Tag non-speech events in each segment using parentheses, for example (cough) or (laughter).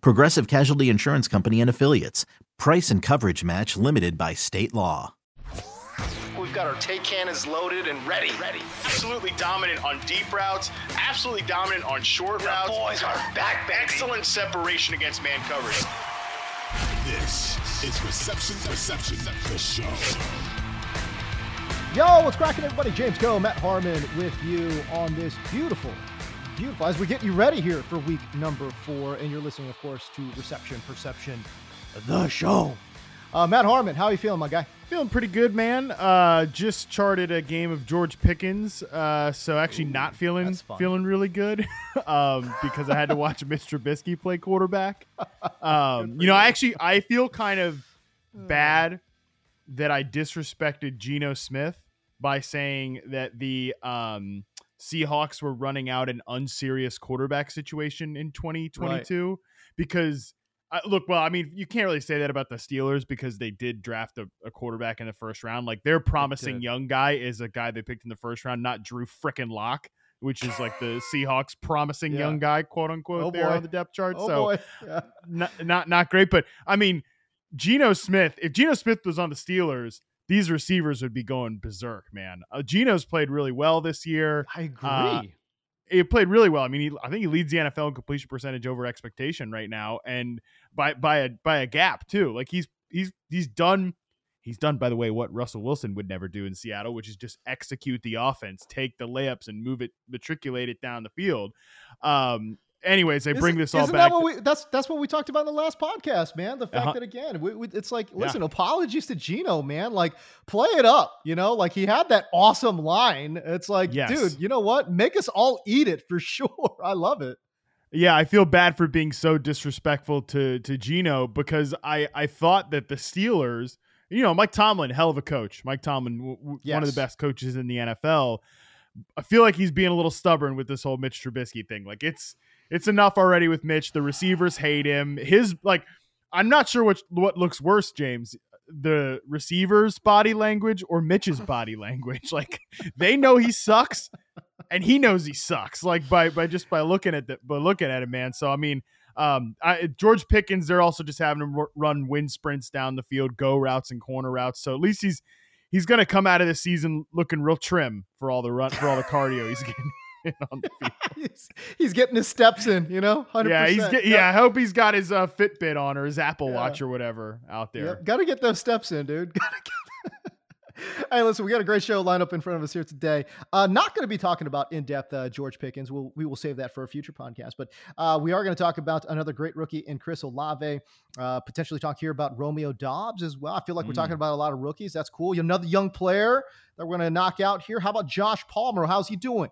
Progressive Casualty Insurance Company and Affiliates. Price and coverage match limited by state law. We've got our take cannons loaded and ready. Ready. Absolutely dominant on deep routes. Absolutely dominant on short the routes. boys are back, baby. Excellent separation against man coverage. This is Reception Perception, the show. Yo, what's cracking, everybody? James Koh, Matt Harmon with you on this beautiful, beautiful, as we get you ready here for week number four. And you're listening, of course, to Reception Perception, the show. Uh, Matt Harmon, how are you feeling, my guy? Feeling pretty good, man. Uh, just charted a game of George Pickens, uh, so actually not feeling feeling really good (laughs) um, because I had to watch (laughs) Mitch Trubisky play quarterback. Um, you know, I actually I feel kind of bad that I disrespected Geno Smith by saying that the um, Seahawks were running out an unserious quarterback situation in 2022 right. because uh, look, well, I mean, you can't really say that about the Steelers because they did draft a, a quarterback in the first round. Like their promising young guy is a guy they picked in the first round, not Drew frickin' Lock, which is like the (sighs) Seahawks promising yeah. young guy, quote unquote, oh, there boy. on the depth chart. Oh, so (laughs) yeah. not, not not great, but I mean, Geno Smith, if Geno Smith was on the Steelers, these receivers would be going berserk, man. Uh, Geno's played really well this year. I agree. Uh, he played really well. I mean, he, I think he leads the NFL in completion percentage over expectation right now, and by by a by a gap too. Like he's he's he's done. He's done, by the way, what Russell Wilson would never do in Seattle, which is just execute the offense, take the layups, and move it, matriculate it down the field. Um, anyways, I bring this all back. That what we, that's that's what we talked about in the last podcast, man. The fact uh-huh. that again, we, we, it's like, listen, yeah. apologies to Geno, man. Like, play it up, you know. Like he had that awesome line. It's like, yes. dude, you know what? Make us all eat it for (laughs) sure. I love it. Yeah, I feel bad for being so disrespectful to to Geno because I I thought that the Steelers, you know, Mike Tomlin, hell of a coach. Mike Tomlin, w- w- yes. one of the best coaches in the NFL. I feel like he's being a little stubborn with this whole Mitch Trubisky thing. Like it's it's enough already with Mitch. The receivers hate him. His like I'm not sure what what looks worse, James. The receivers' body language or Mitch's (laughs) body language. (laughs) Like they know he sucks, and he knows he sucks. Like by by just by looking at the, by looking at him, man. So I mean, um, I, George Pickens, they're also just having him run wind sprints down the field, go routes and corner routes. So at least he's he's going to come out of the season looking real trim for all the run for all the cardio he's getting. (laughs) (laughs) on the field. (laughs) he's, he's, getting his steps in, you know. 100%. Yeah, he's get, yeah. I hope he's got his uh, Fitbit on or his Apple yeah. Watch or whatever out there. Yep. Got to get those steps in, dude. (laughs) Gotta get hey, listen, we got a great show lined up in front of us here today. Uh, not going to be talking about in depth uh, George Pickens. We'll, we will save that for a future podcast. But uh, we are going to talk about another great rookie in Chris Olave. Uh, potentially talk here about Romeo Doubs as well. I feel like mm. we're talking mm. about a lot of rookies. That's cool. Another young player that we're going to knock out here. How about Josh Palmer? How's he doing?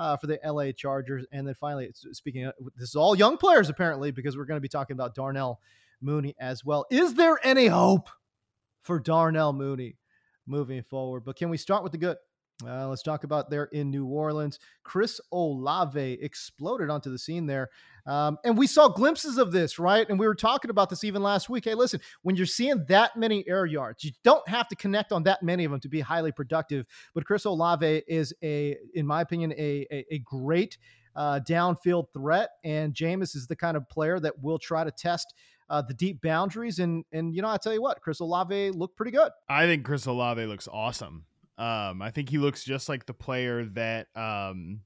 Uh, for the LA Chargers. And then finally, speaking of this is all young players apparently, because we're going to be talking about Darnell Mooney as well. Is there any hope for Darnell Mooney moving forward? But can we start with the good? Uh, let's talk about there in New Orleans. Chris Olave exploded onto the scene there. Um, and we saw glimpses of this, right? And we were talking about this even last week. Hey, listen, when you're seeing that many air yards, you don't have to connect on that many of them to be highly productive. But Chris Olave is a, in my opinion, a, a, a great uh, downfield threat. And Jameis is the kind of player that will try to test uh, the deep boundaries. And and you know, I tell you what, Chris Olave looked pretty good. I think Chris Olave looks awesome. Um, I think he looks just like the player that um,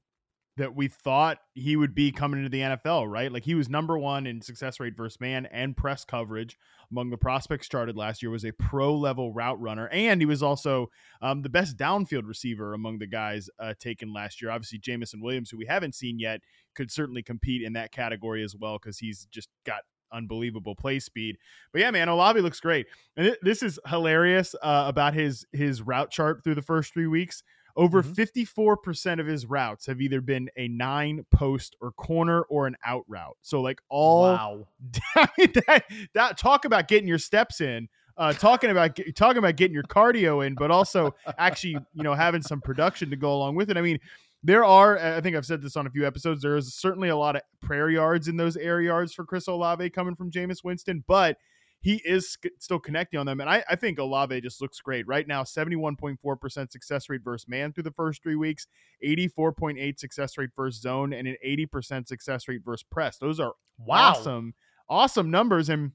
that we thought he would be coming into the NFL, right? Like he was number one in success rate versus man and press coverage among the prospects started last year. Was a pro level route runner, and he was also um, the best downfield receiver among the guys uh, taken last year. Obviously, Jameson Williams, who we haven't seen yet, could certainly compete in that category as well because he's just got unbelievable play speed. But yeah, man, Olave looks great, and it, this is hilarious uh, about his his route chart through the first three weeks. Over mm-hmm. 54% of his routes have either been a nine post or corner or an out route. So like all wow. (laughs) that, that talk about getting your steps in. Uh, talking about talking about getting your cardio in, but also (laughs) actually, you know, having some production to go along with it. I mean, there are, I think I've said this on a few episodes, there is certainly a lot of prayer yards in those air yards for Chris Olave coming from Jameis Winston, but he is still connecting on them. And I, I think Olave just looks great. Right now, 71.4% success rate versus man through the first three weeks, 84.8 success rate versus zone, and an 80% success rate versus press. Those are wow. awesome, awesome numbers. And,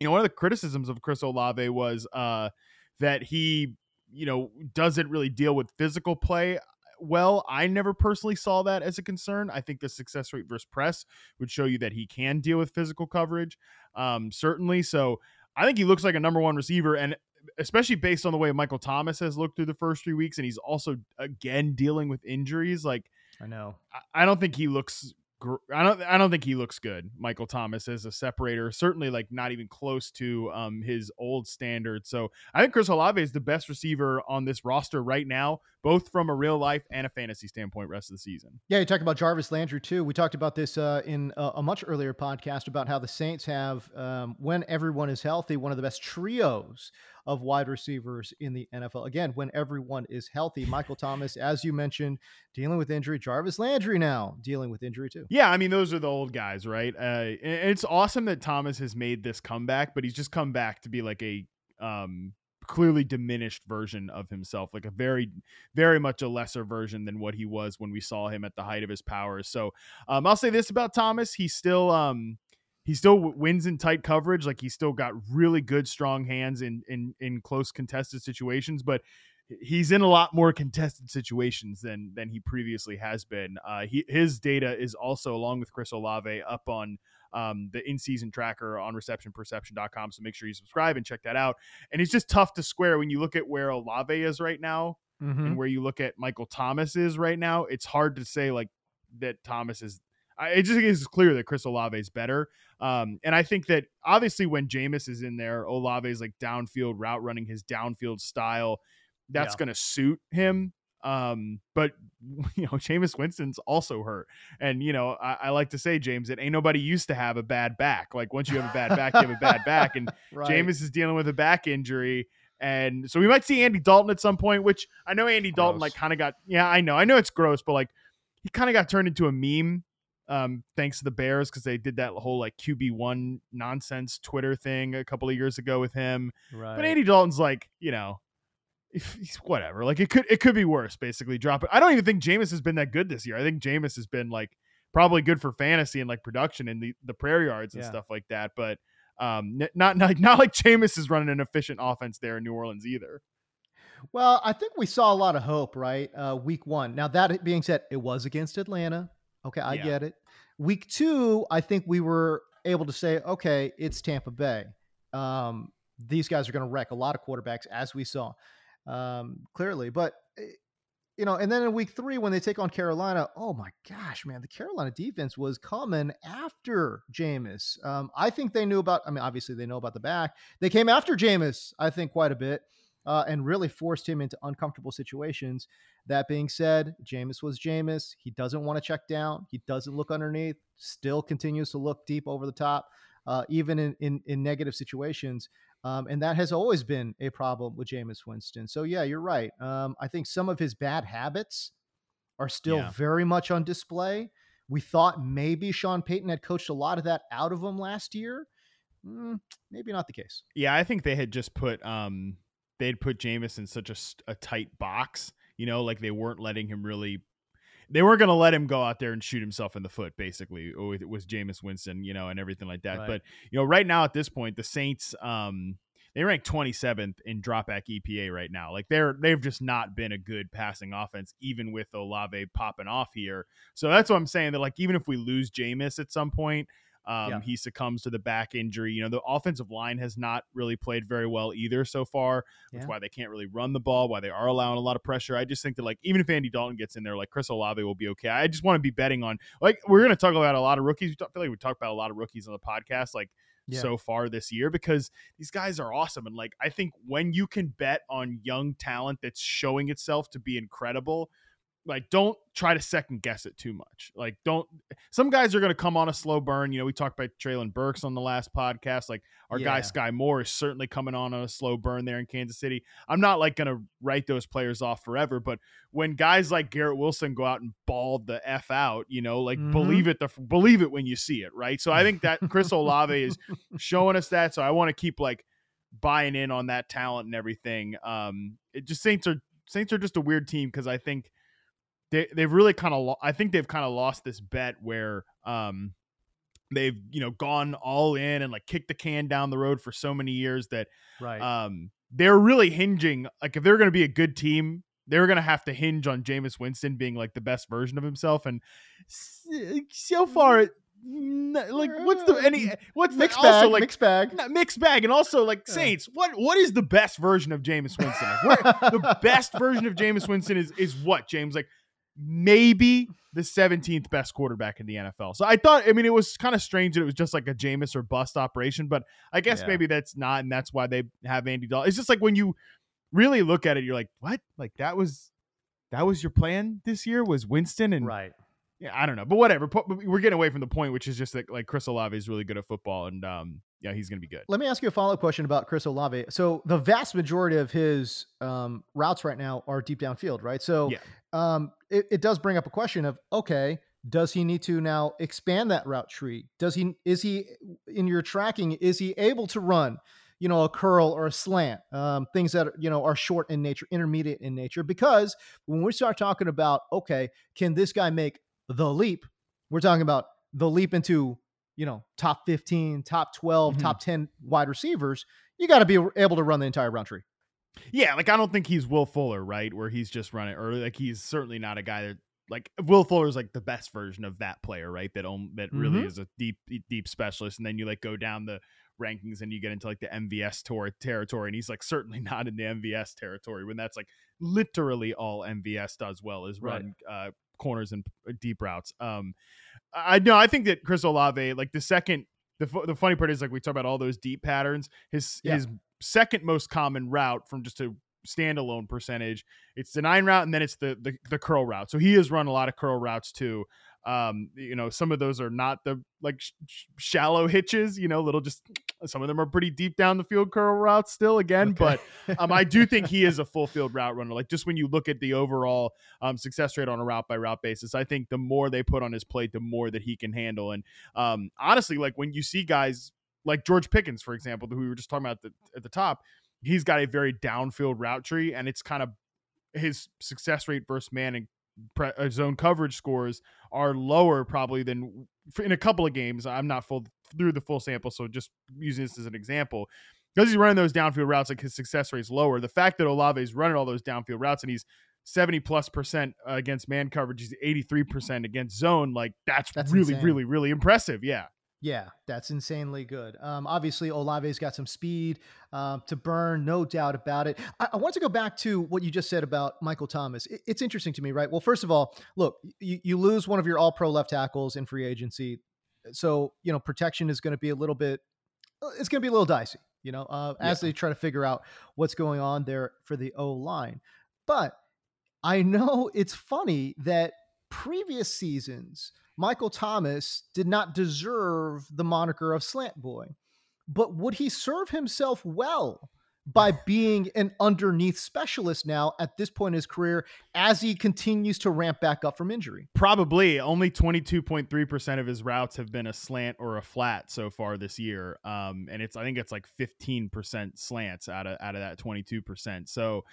you know, one of the criticisms of Chris Olave was uh, that he, you know, doesn't really deal with physical play well. I never personally saw that as a concern. I think the success rate versus press would show you that he can deal with physical coverage, um, certainly. So I think he looks like a number one receiver, and especially based on the way Michael Thomas has looked through the first three weeks, and he's also again dealing with injuries. Like I know, I, I don't think he looks I don't I don't think he looks good. Michael Thomas as a separator, certainly like not even close to um, his old standard. So I think Chris Olave is the best receiver on this roster right now, both from a real life and a fantasy standpoint. Rest of the season. Yeah, you talked about Jarvis Landry too. We talked about this uh, in a, a, much earlier podcast about how the Saints have, um, when everyone is healthy, one of the best trios of wide receivers in the NFL. Again, when everyone is healthy, Michael Thomas, as you mentioned, dealing with injury. Jarvis Landry now dealing with injury too. Yeah, I mean those are the old guys, right? Uh, it's awesome that Thomas has made this comeback, but he's just come back to be like a um, clearly diminished version of himself, like a very, very much a lesser version than what he was when we saw him at the height of his powers. So um, I'll say this about Thomas: he still um, he still wins in tight coverage. Like he's still got really good, strong hands in in in close contested situations, but he's in a lot more contested situations than than he previously has been. Uh, he his data is also along with Chris Olave up on um, the in-season tracker on receptionperception.com. So make sure you subscribe and check that out. And it's just tough to square when you look at where Olave is right now mm-hmm. and where you look at Michael Thomas is right now. It's hard to say like that Thomas is it just is clear that Chris Olave is better. Um, and I think that obviously when Jameis is in there, Olave is like downfield route running his downfield style. That's yeah. going to suit him. Um, but (laughs) you know, Jameis Winston's also hurt. And you know, I, I, like to say, James, that ain't nobody used to have a bad back. Like once you have a bad back, you have a bad back. And (laughs) right. Jameis is dealing with a back injury. And so we might see Andy Dalton at some point, which I know Andy gross. Dalton like kind of got yeah, I know. I know it's gross, but like he kind of got turned into a meme um, thanks to the Bears because they did that whole like QB one nonsense Twitter thing a couple of years ago with him. Right. But Andy Dalton's like, you know, whatever. Like it could it could be worse. Basically, drop it. I don't even think Jameis has been that good this year. I think Jameis has been like probably good for fantasy and like production in the the prayer yards and yeah. stuff like that. But um, not (laughs) not not like Jameis is running an efficient offense there in New Orleans either. Well, I think we saw a lot of hope, right? Uh, week one. Now that being said, it was against Atlanta. Okay, I yeah. get it. Week two, I think we were able to say, okay, it's Tampa Bay. Um, these guys are going to wreck a lot of quarterbacks, as we saw um, clearly. But eh, you know, and then in week three when they take on Carolina, oh my gosh, man, the Carolina defense was coming after Jameis. Um, I think they knew about. I mean, obviously they know about the back. They came after Jameis, I think, quite a bit, uh, and really forced him into uncomfortable situations. That being said, Jameis was Jameis. He doesn't want to check down. He doesn't look underneath. Still continues to look deep over the top, uh, even in, in, in negative situations. Um, and that has always been a problem with Jameis Winston. So yeah, you're right. Um, I think some of his bad habits are still yeah. very much on display. We thought maybe Sean Payton had coached a lot of that out of him last year. Mm, maybe not the case. Yeah, I think they had just put um, they'd put Jameis in such a, a tight box you know, like they weren't letting him really they weren't going to let him go out there and shoot himself in the foot, basically, with, with Jameis Winston, you know, and everything like that. Right. But you know, right now at this point, the Saints, um, they rank 27th in dropback EPA right now. Like they're they've just not been a good passing offense, even with Olave popping off here. So that's what I'm saying. That like even if we lose Jameis at some point, um, yeah. He succumbs to the back injury. You know, the offensive line has not really played very well either so far. That's yeah. why they can't really run the ball, why they are allowing a lot of pressure. I just think that, like, even if Andy Dalton gets in there, like, Chris Olave will be okay. I just want to be betting on, like, we're going to talk about a lot of rookies. I feel like we talked about a lot of rookies on the podcast, like, yeah. so far this year because these guys are awesome. And, like, I think when you can bet on young talent that's showing itself to be incredible, like don't try to second guess it too much. Like don't some guys are going to come on a slow burn. You know, we talked about Treylon Burks on the last podcast. Like our yeah. guy Skyy Moore is certainly coming on a slow burn there in Kansas City. I'm not like going to write those players off forever, but when guys like Garrett Wilson go out and ball the f out, you know, like mm-hmm. believe it the believe it when you see it, right? So I think that Chris (laughs) Olave is showing us that. So I want to keep like buying in on that talent and everything. Um, it just Saints are Saints are just a weird team because I think they they've really kind of lo- I think they've kind of lost this bet where um they've you know gone all in and like kicked the can down the road for so many years that right. um they're really hinging like if they're going to be a good team they're going to have to hinge on Jameis Winston being like the best version of himself and so far like what's the any what's mixed the, bag, also like mixed bag. mixed bag and also like Saints what what is the best version of Jameis Winston? Like, the (laughs) best version of Jameis Winston is is what James? Like maybe the 17th best quarterback in the NFL. So I thought, I mean, it was kind of strange that it was just like a Jameis or bust operation, but I guess yeah. maybe that's not, and that's why they have Andy Dalton. It's just like when you really look at it, you're like, what? Like that was that was your plan this year was Winston and right. Yeah, I don't know, but whatever. We're getting away from the point, which is just that like Chris Olave is really good at football, and um, yeah, he's going to be good. Let me ask you a follow up question about Chris Olave. So the vast majority of his um, routes right now are deep downfield, right? So yeah. um, it, it does bring up a question of okay, does he need to now expand that route tree? Does he is he in your tracking? Is he able to run? you know, a curl or a slant, um, things that you know are short in nature, intermediate in nature. Because when we start talking about, okay, can this guy make the leap? We're talking about the leap into you know top fifteen, top 12 mm-hmm. top ten wide receivers. You got to be able to run the entire route tree. Yeah, like I don't think he's Will Fuller, right? Where he's just running, or like he's certainly not a guy that like Will Fuller is like the best version of that player, right? That um, that really mm-hmm. is a deep deep specialist, and then you like go down the rankings and you get into like the MVS tour territory, and he's like certainly (laughs) not in the MVS territory when that's like literally all MVS does well is run right. uh, corners and uh, deep routes. Um, I know I think that Chris Olave, like the second, the the funny part is like we talk about all those deep patterns. His yeah. his second most common route from just a standalone percentage. It's the nine route and then it's the, the the curl route. So he has run a lot of curl routes too. Um, you know, some of those are not the like sh- shallow hitches, you know, little just some of them are pretty deep down the field curl routes still again, okay. but um, I do think he is a full (laughs) field route runner. Like just when you look at the overall um, success rate on a route by route basis, I think the more they put on his plate, the more that he can handle. And um, honestly, like when you see guys like George Pickens, for example, who we were just talking about at the, at the top, he's got a very downfield route tree, and it's kind of his success rate versus man and pre- uh, zone coverage scores are lower probably than in a couple of games. I'm not full through the full sample, so just using this as an example. Because he's running those downfield routes, like his success rate is lower. The fact that Olave is running all those downfield routes and he's 70 plus percent against man coverage, he's 83 percent against zone, like that's, that's really, insane. really, really impressive. Yeah. Yeah, that's insanely good. Um, obviously, Olave's got some speed um, to burn, no doubt about it. I, I, want to go back to what you just said about Michael Thomas. It, it's interesting to me, right? Well, first of all, look, you, you lose one of your all pro left tackles in free agency. So, you know, protection is going to be a little bit, uh, it's going to be a little dicey, you know, uh, as yeah. they try to figure out what's going on there for the O line. But I know it's funny that previous seasons, Michael Thomas did not deserve the moniker of slant boy. But would he serve himself well by (sighs) being an underneath specialist now at this point in his career as he continues to ramp back up from injury? Probably. Only 22.3% of his routes have been a slant or a flat so far this year. Um, and it's I think it's like 15% slants out of out of that 22%. So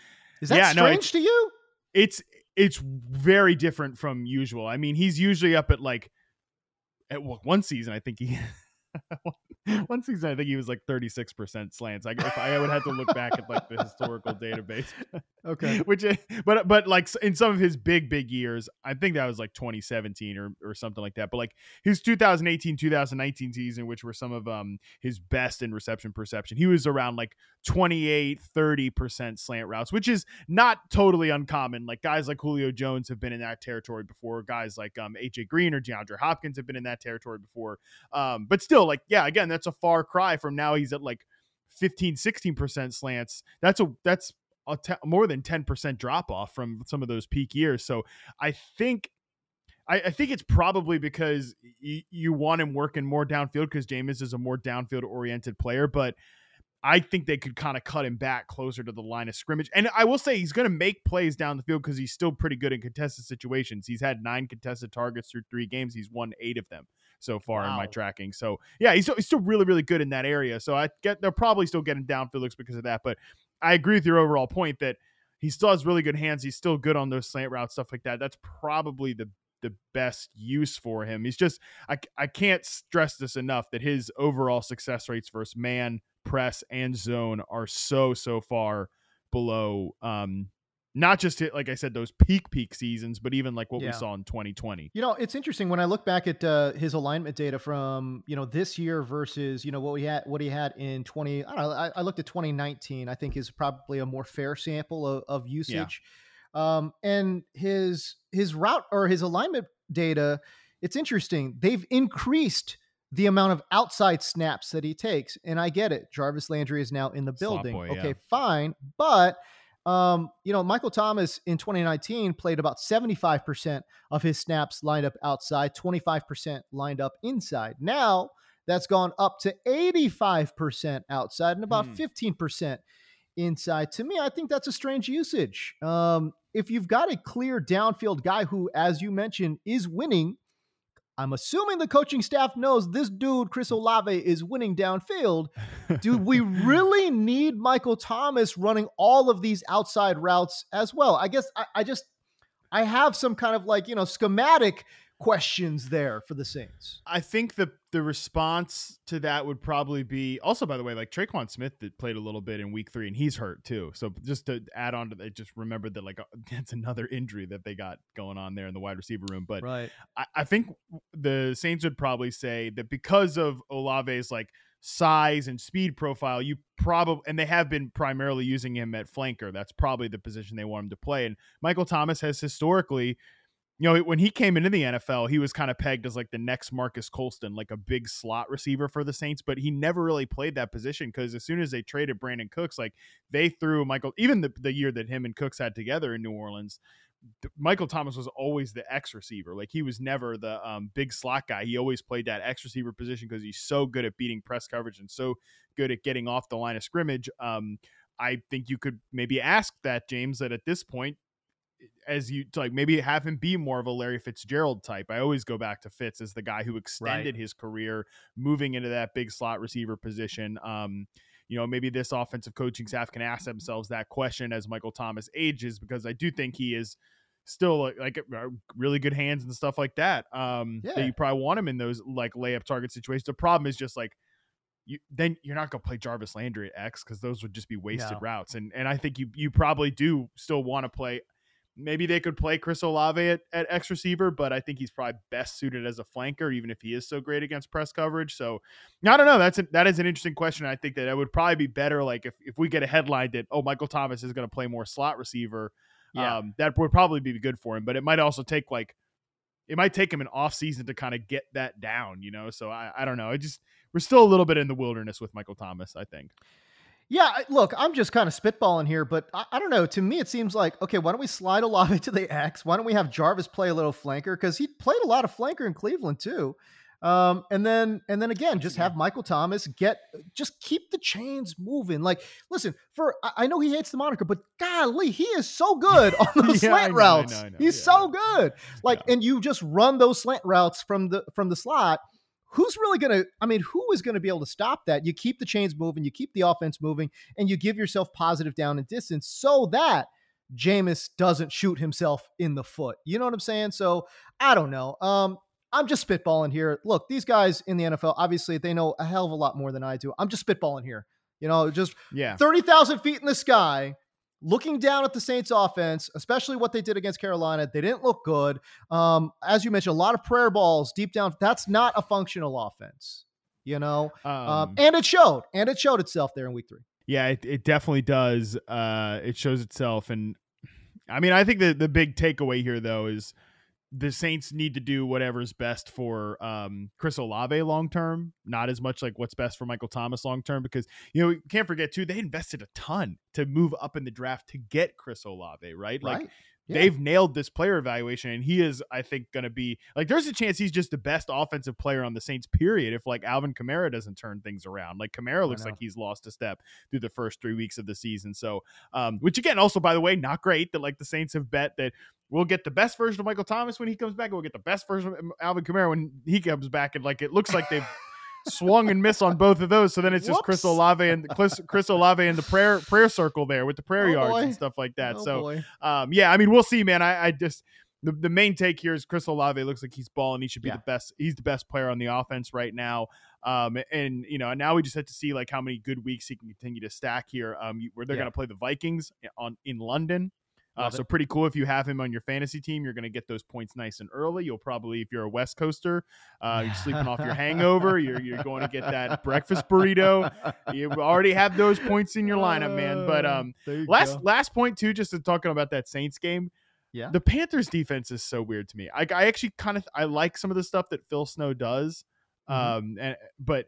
is that yeah, strange no, to you? It's it's very different from usual. I mean, he's usually up at like at one season. I think he (laughs) one season I think he was like 36% slants. I, if I, I would have to look back at like the (laughs) historical database. (laughs) okay. (laughs) Which but but like in some of his big big years, I think that was like 2017 or or something like that. But like his 2018 2019 season which were some of um his best in reception perception. He was around like 28 30% slant routes, which is not totally uncommon. Like guys like Julio Jones have been in that territory before. Guys like um AJ Green or DeAndre Hopkins have been in that territory before. Um but still like yeah, again, that's a far cry from now he's at like 15 16% slants. That's a that's t- more than 10% drop off from some of those peak years. So I think I, I think it's probably because y- you want him working more downfield because Jameis is a more downfield oriented player, but I think they could kind of cut him back closer to the line of scrimmage. And I will say he's going to make plays down the field because he's still pretty good in contested situations. He's had nine contested targets through three games. He's won eight of them so far wow. in my tracking. So yeah, he's still, he's still really really good in that area. So I get they'll probably still get him downfield looks because of that. But I agree with your overall point that he still has really good hands. He's still good on those slant routes stuff like that. That's probably the the best use for him. He's just I I can't stress this enough that his overall success rates versus man, press, and zone are so so far below um not just hit, like I said, those peak peak seasons, but even like what yeah. we saw in 2020. You know, it's interesting when I look back at uh, his alignment data from you know this year versus you know what we had what he had in 20. I don't know. I, I looked at 2019. I think is probably a more fair sample of, of usage. Yeah. Um, and his his route or his alignment data, it's interesting. They've increased the amount of outside snaps that he takes, and I get it. Jarvis Landry is now in the building. Boy, okay, yeah. fine, but um, you know, Michael Thomas in 2019 played about 75% of his snaps lined up outside, 25% lined up inside. Now that's gone up to 85% outside and about mm. 15% inside. To me, I think that's a strange usage. Um, if you've got a clear downfield guy who, as you mentioned, is winning, I'm assuming the coaching staff knows this dude, Chris Olave, is winning downfield. Do we (laughs) really need Michael Thomas running all of these outside routes as well? I guess I, I just I have some kind of like, you know, schematic questions there for the Saints. I think the the response to that would probably be also by the way, like Tre'Quan Smith that played a little bit in week three and he's hurt too. So just to add on to that, just remember that like (laughs) that's another injury that they got going on there in the wide receiver room. But right. I, I think the Saints would probably say that because of Olave's like size and speed profile, you probably and they have been primarily using him at flanker. That's probably the position they want him to play. And Michael Thomas has historically you know, when he came into the NFL, he was kind of pegged as like the next Marques Colston, like a big slot receiver for the Saints, but he never really played that position because as soon as they traded Brandin Cooks, like they threw Michael, even the, the year that him and Cooks had together in New Orleans, Michael Thomas was always the X receiver. Like he was never the um, big slot guy. He always played that X receiver position because he's so good at beating press coverage and so good at getting off the line of scrimmage. Um, I think you could maybe ask that, James, that at this point, as you like maybe have him be more of a Larry Fitzgerald type. I always go back to Fitz as the guy who extended right. his career moving into that big slot receiver position. Um, you know, maybe this offensive coaching staff can ask themselves that question as Michael Thomas ages because I do think he is still like, like really good hands and stuff like that. Um, yeah. that you probably want him in those like layup target situations. The problem is just like you then you're not going to play Jarvis Landry at X because those would just be wasted no. routes. And and I think you you probably do still want to play maybe they could play Chris Olave at, at X receiver, but I think he's probably best suited as a flanker, even if he is so great against press coverage. So I don't know. That's a, that is an interesting question. I think that it would probably be better like if, if we get a headline that oh Michael Thomas is going to play more slot receiver, yeah. um, that would probably be good for him. But it might also take like it might take him an off season to kind of get that down, you know. So I, I don't know. I just we're still a little bit in the wilderness with Michael Thomas. I think. Yeah, look, I'm just kind of spitballing here, but I, I, don't know. To me, it seems like okay. Why don't we slide Olave (laughs) to the X? Why don't we have Jarvis play a little flanker because he played a lot of flanker in Cleveland too. Um, and then and then again, just have Michael Thomas get just keep the chains moving. Like, listen, for I know he hates the moniker, but golly, he is so good (laughs) on those yeah, slant know, routes. I know, I know. He's yeah. so good. Like, yeah. and you just run those slant routes from the from the slot who's really going to, I mean, who is going to be able to stop that? You keep the chains moving, you keep the offense moving, and you give yourself positive down and distance so that Jameis doesn't shoot himself in the foot. You know what I'm saying? So I don't know. Um, I'm just spitballing here. Look, these guys in the NFL, obviously, they know a hell of a lot more than I do. I'm just spitballing here. You know, just yeah. 30,000 feet in the sky, looking down at the Saints offense, especially what they did against Carolina. They didn't look good. Um, as you mentioned, a lot of prayer balls deep down. That's not a functional offense, you know? Um, um, and it showed, and it showed itself there in week three. Yeah, it, it definitely does. Uh, it shows itself. And I mean, I think the, the big takeaway here, though, is – the Saints need to do whatever's best for um, Chris Olave long term, not as much like what's best for Michael Thomas long term, because you know we can't forget too they invested a ton to move up in the draft to get Chris Olave, right? Like right. Yeah. They've nailed this player evaluation, and he is, I think, going to be like. There's a chance he's just the best offensive player on the Saints. Period. If like Alvin Kamara doesn't turn things around, like Kamara looks like he's lost a step through the first three weeks of the season. So, um, which again, also by the way, not great that like the Saints have bet that we'll get the best version of Michael Thomas when he comes back, and we'll get the best version of Alvin Kamara when he comes back, and like it looks like they've (laughs) swung and missed on both of those. So then it's just Whoops. Chris Olave and Chris, Chris Olave and the prayer prayer circle there with the prayer oh yards boy. and stuff like that. Oh so um, yeah, I mean we'll see, man. I, I just the, the main take here is Chris Olave looks like he's balling. He should be yeah. the best. He's the best player on the offense right now. Um, and you know, now we just have to see like how many good weeks he can continue to stack here. Um, where they're yeah. going to play the Vikings on in London. Uh, so pretty cool if you have him on your fantasy team. You're going to get those points nice and early. You'll probably, if you're a West Coaster, uh, you're sleeping off your hangover. You're you're going to get that (laughs) breakfast burrito. You already have those points in your lineup, man. But uh, um, last go. last point too, just to talking about that Saints game. Yeah, the Panthers defense is so weird to me. I, I actually kind of I like some of the stuff that Phil Snow does, mm-hmm. um, and but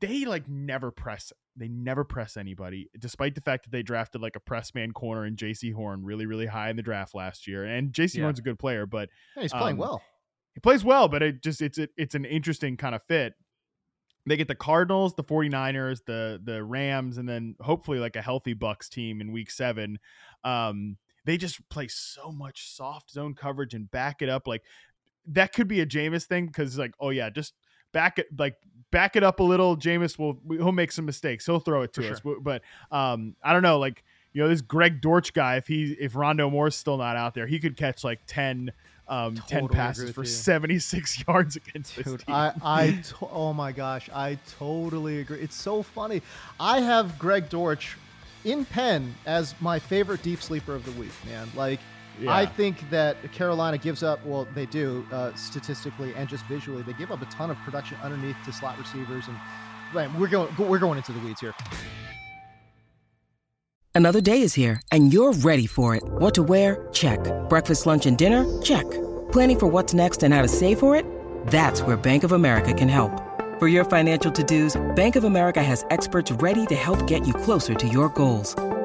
they like never press they never press anybody, despite the fact that they drafted like a press man corner and Jaycee Horn really, really high in the draft last year. And Jaycee yeah. Horn's a good player, but yeah, he's playing um, well. He plays well, but it just it's it's an interesting kind of fit. They get the Cardinals, the 49ers, the the Rams, and then hopefully like a healthy Bucs team in week seven. Um, they just play so much soft zone coverage and back it up. Like that could be a Jameis thing because like, oh yeah, just back it like back it up a little. Jameis will he'll make some mistakes. He'll throw it to For us. Sure. But, um, I don't know. Like you know, this Greg Dortch guy, if he if Rondale Moore's still not out there, he could catch like ten. Um, totally 10 passes for you. 76 (laughs) yards against Dude, this team. I, I to- oh my gosh, I totally agree. It's so funny. I have Greg Dortch in pen as my favorite deep sleeper of the week, man. Like yeah. I think that Carolina gives up, well, they do uh, statistically and just visually, they give up a ton of production underneath to slot receivers. And man, we're going, we're going into the weeds here. Another day is here and you're ready for it. What to wear? Check. Breakfast, lunch, and dinner? Check. Planning for what's next and how to save for it? That's where Bank of America can help. For your financial to-dos, Bank of America has experts ready to help get you closer to your goals.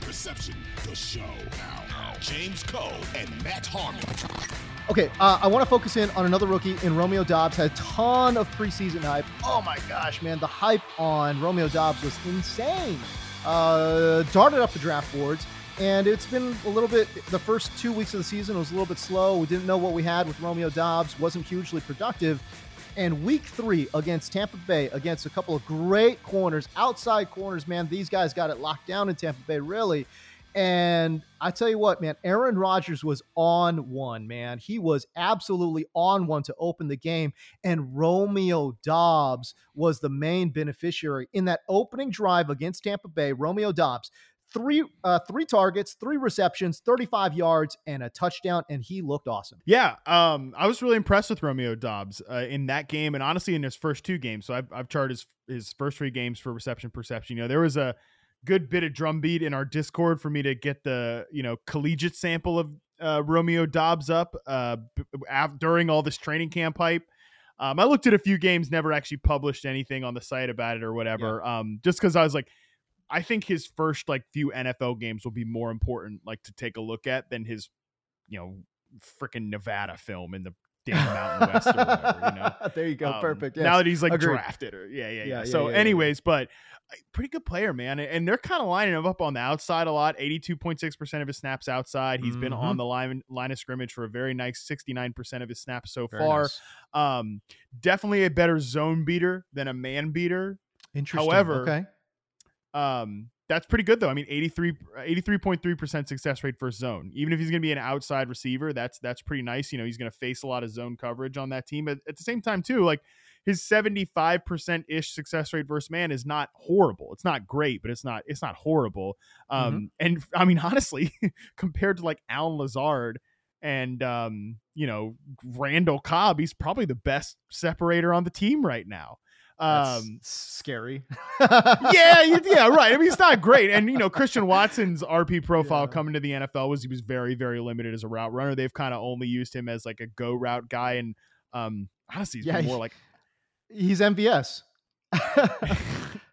Perception, the show. Now, James Koh and Matt Harmon. Okay, uh, I want to focus in on another rookie in Romeo Doubs. Had a ton of preseason hype. Oh my gosh, man, the hype on Romeo Doubs was insane. Uh, darted up the draft boards, and it's been a little bit. The first two weeks of the season was a little bit slow. We didn't know what we had with Romeo Doubs. wasn't hugely productive. And week three against Tampa Bay, against a couple of great corners, outside corners, man, these guys got it locked down in Tampa Bay, really. And I tell you what, man, Aaron Rodgers was on one, man. He was absolutely on one to open the game. And Romeo Doubs was the main beneficiary in that opening drive against Tampa Bay. Romeo Doubs, three uh, three targets, three receptions, 35 yards, and a touchdown, and he looked awesome. Yeah, um, I was really impressed with Romeo Doubs uh, in that game, and honestly, in his first two games. So I've, I've charted his his first three games for reception perception. You know, there was a good bit of drumbeat in our Discord for me to get the you know collegiate sample of uh, Romeo Doubs up uh, b- during all this training camp hype. Um, I looked at a few games, never actually published anything on the site about it or whatever. Yeah. Um, just because I was like, I think his first like few NFL games will be more important, like to take a look at than his, you know, freaking Nevada film in the damn Mountain West or whatever. You know, (laughs) there you go, um, perfect. Yes. Now that he's like Agreed. drafted, or yeah, yeah, yeah. yeah so, yeah, anyways, but pretty good player, man. And they're kind of lining him up on the outside a lot. Eighty-two point six percent of his snaps outside. He's mm-hmm. been on the line line of scrimmage for a very nice sixty-nine percent of his snaps so very far. Nice. Um, definitely a better zone beater than a man beater. Interesting. However, okay. Um, that's pretty good though. I mean, 83 83.3% success rate for zone. Even if he's going to be an outside receiver, that's that's pretty nice. You know, he's going to face a lot of zone coverage on that team. But at the same time too, like his 75% ish success rate versus man is not horrible. It's not great, but it's not it's not horrible. Um mm-hmm. and (laughs) I mean honestly, (laughs) compared to like Allen Lazard and um, you know, Randall Cobb, he's probably the best separator on the team right now. Um, scary. (laughs) yeah, (laughs) yeah, right. I mean, it's not great. And you know, Christian Watson's RP profile yeah. coming to the NFL was he was very, very limited as a route runner. They've kind of only used him as like a go route guy, and um, honestly, he's yeah, more like he's MVS. (laughs)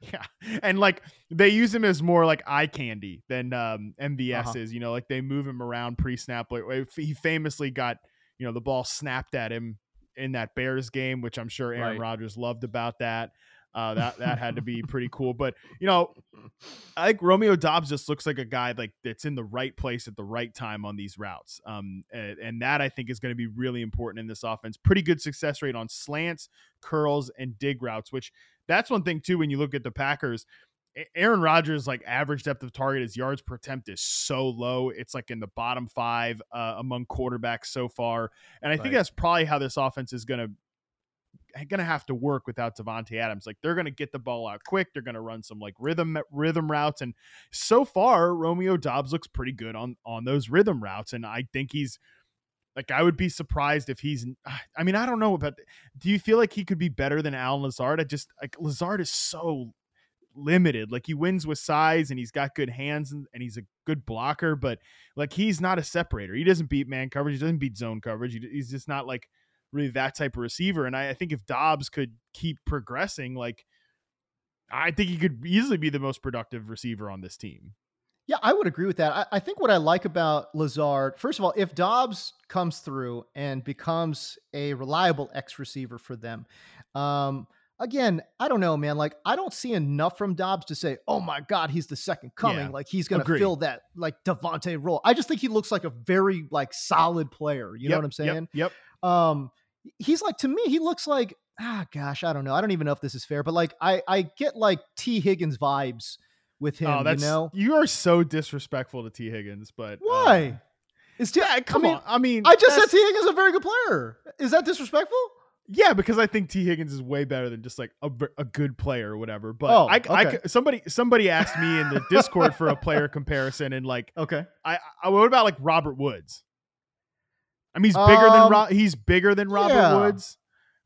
yeah, and like they use him as more like eye candy than um, MVS uh-huh. is. You know, like they move him around pre-snap. Like he famously got you know the ball snapped at him in that Bears game, which I'm sure Aaron right. Rodgers loved about that. Uh, that that had to be (laughs) pretty cool. But you know, I think Romeo Doubs just looks like a guy like that's in the right place at the right time on these routes. Um, and, and that I think is going to be really important in this offense. Pretty good success rate on slants, curls, and dig routes. Which that's one thing too. When you look at the Packers, Aaron Rodgers' like average depth of target, his yards per attempt is so low. It's like in the bottom five uh, among quarterbacks so far, and I right. think that's probably how this offense is going to going to have to work without Davante Adams. Like they're going to get the ball out quick. They're going to run some like rhythm rhythm routes, and so far Romeo Doubs looks pretty good on on those rhythm routes, and I think he's like I would be surprised if he's. I mean, I don't know about. Do you feel like he could be better than Allen Lazard? I just like Lazard is so limited. Like he wins with size and he's got good hands and, and, he's a good blocker, but like he's not a separator. He doesn't beat man coverage. He doesn't beat zone coverage. He, he's just not like really that type of receiver. And I, I, think if Doubs could keep progressing, like I think he could easily be the most productive receiver on this team. Yeah, I would agree with that. I, I think what I like about Lazard, first of all, if Doubs comes through and becomes a reliable X receiver for them, um, again, I don't know, man. Like, I don't see enough from Doubs to say, oh my God, he's the second coming. Yeah, like, he's going to fill that, like, Davante role. I just think he looks like a very, like, solid player. You yep, know what I'm saying? Yep. yep. Um, he's like, to me, he looks like, ah, gosh, I don't know. I don't even know if this is fair, but like, I, I get like Tee Higgins vibes with him, oh, that's, you know? You are so disrespectful to Tee Higgins, but. Why? Um, is T- yeah, come I mean, on. I mean, I just said Tee Higgins is a very good player. Is that disrespectful? Yeah, because I think Tee Higgins is way better than just like a, a good player or whatever. But oh, I, okay. I, somebody somebody asked me in the Discord for a player comparison, and like, okay, I, I what about like Robert Woods? I mean, he's bigger um, than Ro- he's bigger than Robert yeah. Woods.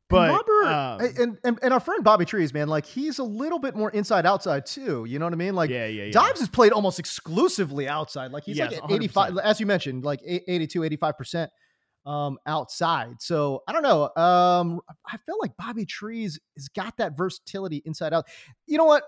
But and Robert um, and, and, and our friend Bobby Trees, man, like he's a little bit more inside outside too. You know what I mean? Like yeah, yeah, yeah. Doubs has played almost exclusively outside. Like he's yes, like 85, as you mentioned, like 82, 85 percent um, outside. So I don't know. Um, I feel like Bobby Trees has got that versatility inside out. You know what?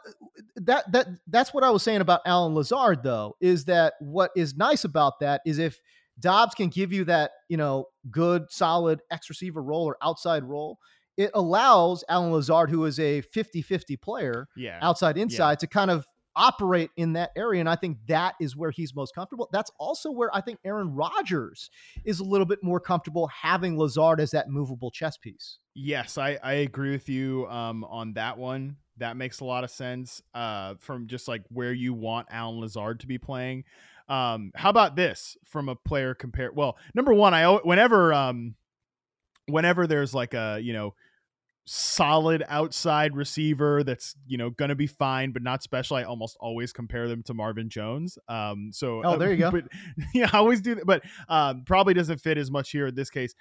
That that that's what I was saying about Allen Lazard, though, is that what is nice about that is if Doubs can give you that, you know, good, solid X receiver role or outside role. It allows Allen Lazard, who is a 50 50 player, yeah. outside inside, yeah. to kind of operate in that area. And I think that is where he's most comfortable. That's also where I think Aaron Rodgers is a little bit more comfortable having Lazard as that movable chess piece. Yes, I, I agree with you um, on that one. That makes a lot of sense uh, from just like where you want Allen Lazard to be playing. Um, how about this from a player compare? Well, number one, I whenever um, whenever there's like a you know solid outside receiver that's you know going to be fine but not special. I almost always compare them to marvin jones. Um so oh there you go. (laughs) but yeah i always do that but um probably doesn't fit as much here in this case.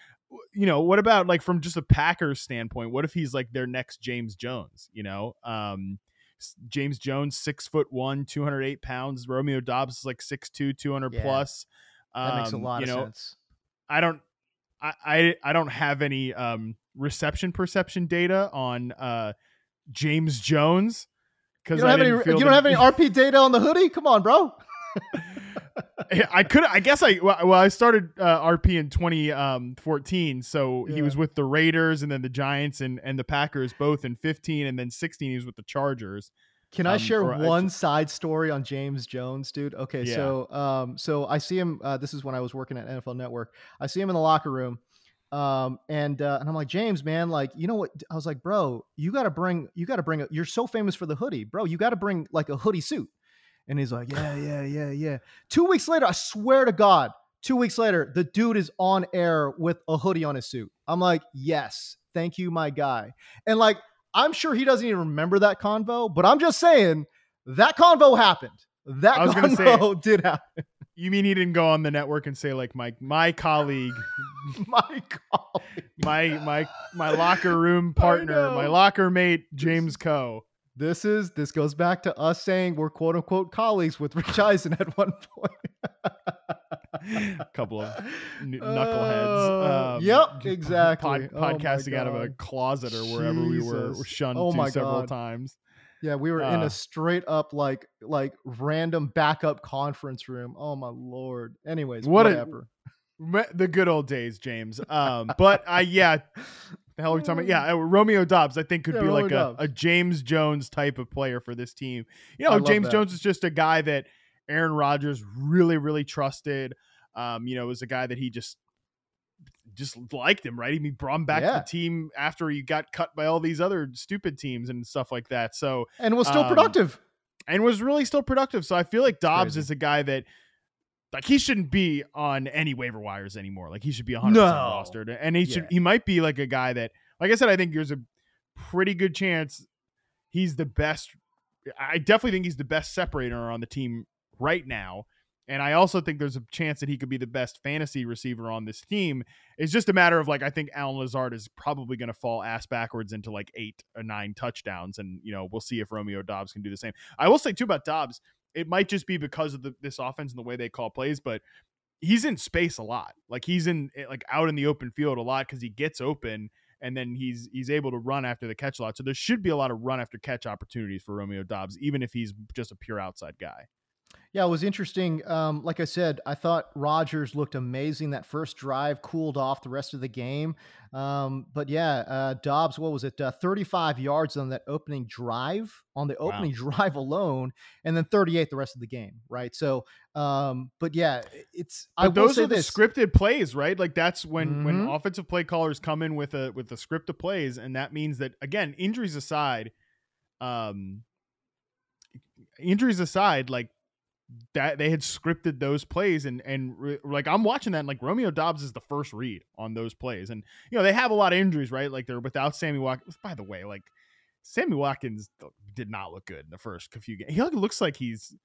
You know what about like from just a packers standpoint what if he's like their next james jones you know? Um james jones six foot one 208 pounds. Romeo doubs is like six two 200 yeah. plus. That makes a Um, lot you of know, sense. I don't I, I I don't have any um reception perception data on uh James Jones You because don't I have any. You don't have any (laughs) RP data on the hoodie. Come on, bro. (laughs) I could I guess I well I started uh, RP in 2014 so he was with the Raiders and then the Giants and and the Packers both in 15 and then 16 he was with the Chargers. Can I Um, share or I one side story on James Jones, dude? Okay, Yeah. so um, so I see him. Uh, this is when I was working at NFL Network. I see him in the locker room, um, and uh, and I'm like, James, man, like, you know what? I was like, bro, you got to bring, you got to bring. A, you're so famous for the hoodie, bro. You got to bring like a hoodie suit. And he's like, yeah, yeah, yeah, yeah. Two weeks later, I swear to God, two weeks later, the dude is on air with a hoodie on his suit. I'm like, yes, thank you, my guy. And like, I'm sure he doesn't even remember that convo, but I'm just saying that convo happened. That I was gonna say- convo (laughs) did happen. You mean he didn't go on the network and say like my my colleague, (laughs) my colleague. my my my locker room partner, my locker mate James Koh. This is this goes back to us saying we're quote unquote colleagues with Rich Eisen at one point. A (laughs) couple of n- knuckleheads. Uh, um, yep, (laughs) pod- exactly. Oh podcasting out of a closet or wherever we were, were shunned Oh to my several God. times. Yeah, we were in Uh. a straight up like like random backup conference room. Oh my lord. Anyways, What whatever. Me- The good old days, James. Um, but I (laughs) yeah, the hell are we talking about? Yeah, uh, Romeo Doubs. I think could Yeah, be Romeo like a, a James Jones type of player for this team. You know, James that. Jones is just a guy that Aaron Rodgers really, really trusted. Um, you know, was a guy that he just just liked him, right? He brought him back Yeah. to the team after he got cut by all these other stupid teams and stuff like that. So And was still um, productive. and was really still productive. So I feel like Doubs crazy. is a guy that like he shouldn't be on any waiver wires anymore. Like he should be 100% No. rostered. And he should Yeah. he might be like a guy that like I said I think there's a pretty good chance he's the best I definitely think he's the best separator on the team right now. And I also think there's a chance that he could be the best fantasy receiver on this team. It's just a matter of like I think Allen Lazard is probably going to fall ass backwards into like eight or nine touchdowns, and you know we'll see if Romeo Doubs can do the same. I will say too about Doubs, it might just be because of the, this offense and the way they call plays, but he's in space a lot. Like he's in eh, like out in the open field a lot because he gets open and then he's he's able to run after the catch a lot. So there should be a lot of run after catch opportunities for Romeo Doubs, even if he's just a pure outside guy. Yeah, it was interesting. Um, like I said, I thought Rodgers looked amazing. That first drive cooled off the rest of the game. Um, but yeah, uh, Doubs, what was it? Uh, 35 yards on that opening drive, on the Wow. opening (laughs) drive alone, and then 38 the rest of the game, right? So, um, but yeah, it's But will those say are the this. scripted plays, right? Like that's when when Mhm. offensive play callers come in with a with a script of plays, and that means that again, injuries aside, um, injuries aside, like that they had scripted those plays and and re- like I'm watching that and like Romeo Doubs is the first read on those plays and you know they have a lot of injuries right like they're without Sammy Watkins by the way like Sammy Watkins did not look good in the first few games he looks like he's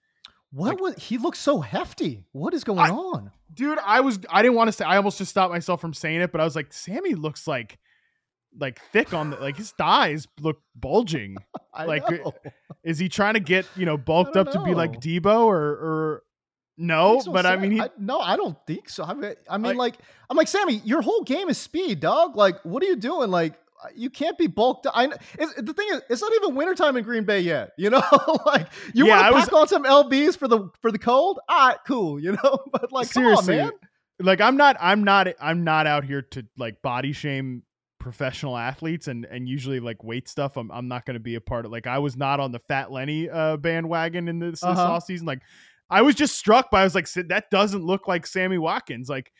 what like- was he looks so hefty? What is going I- on? dude i was i didn't want to say i almost just stopped myself from saying it but i was like sammy looks like like thick on the like his thighs look bulging (laughs) like, know. is he trying to get you know (laughs) bulked up to be like Deebo or or no but i mean he, I, no, I don't think so. I mean, I mean, Like- like, I'm like Sammy, your whole game is speed, dog. Like, what are you doing? Like, uh, you can't be bulked. I it's, the thing is, it's not even wintertime in Green Bay yet. (laughs) You know, like you Yeah, want to pack on some lbs for the for the cold. All right, cool. You know, but like, seriously come on, man. like i'm not i'm not i'm not out here to like body shame professional athletes and and usually like weight stuff i'm, I'm not going to be a part of like i was not on the fat lenny uh bandwagon in this, this Uh-huh. off season like i was just struck by i was like that doesn't look like sammy watkins like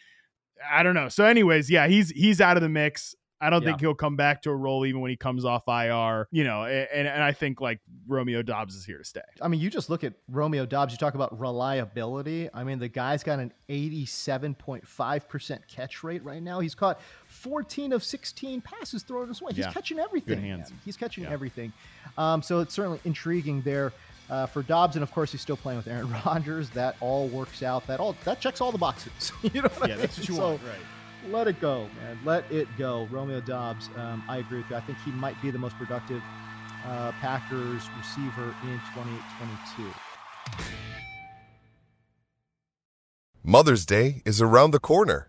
i don't know so anyways yeah he's he's out of the mix I don't Yeah. think he'll come back to a role even when he comes off IR, you know, and, and I think like Romeo Doubs is here to stay. I mean, you just look at Romeo Doubs. You talk about reliability. I mean, the guy's got an 87.5% catch rate right now. He's caught 14 of 16 passes thrown his way. He's Yeah. catching everything. hands. man. He's catching Yeah. everything. Um, so it's certainly intriguing there uh, for Doubs, and of course, he's still playing with Aaron (laughs) Rodgers. That all works out. That all that checks all the boxes. (laughs) you know what I Yeah, that's what you So, want, right? let it go, man. Let it go. Romeo Doubs, um, I agree with you. I think he might be the most productive uh, Packers receiver in 2022. Mother's Day is around the corner.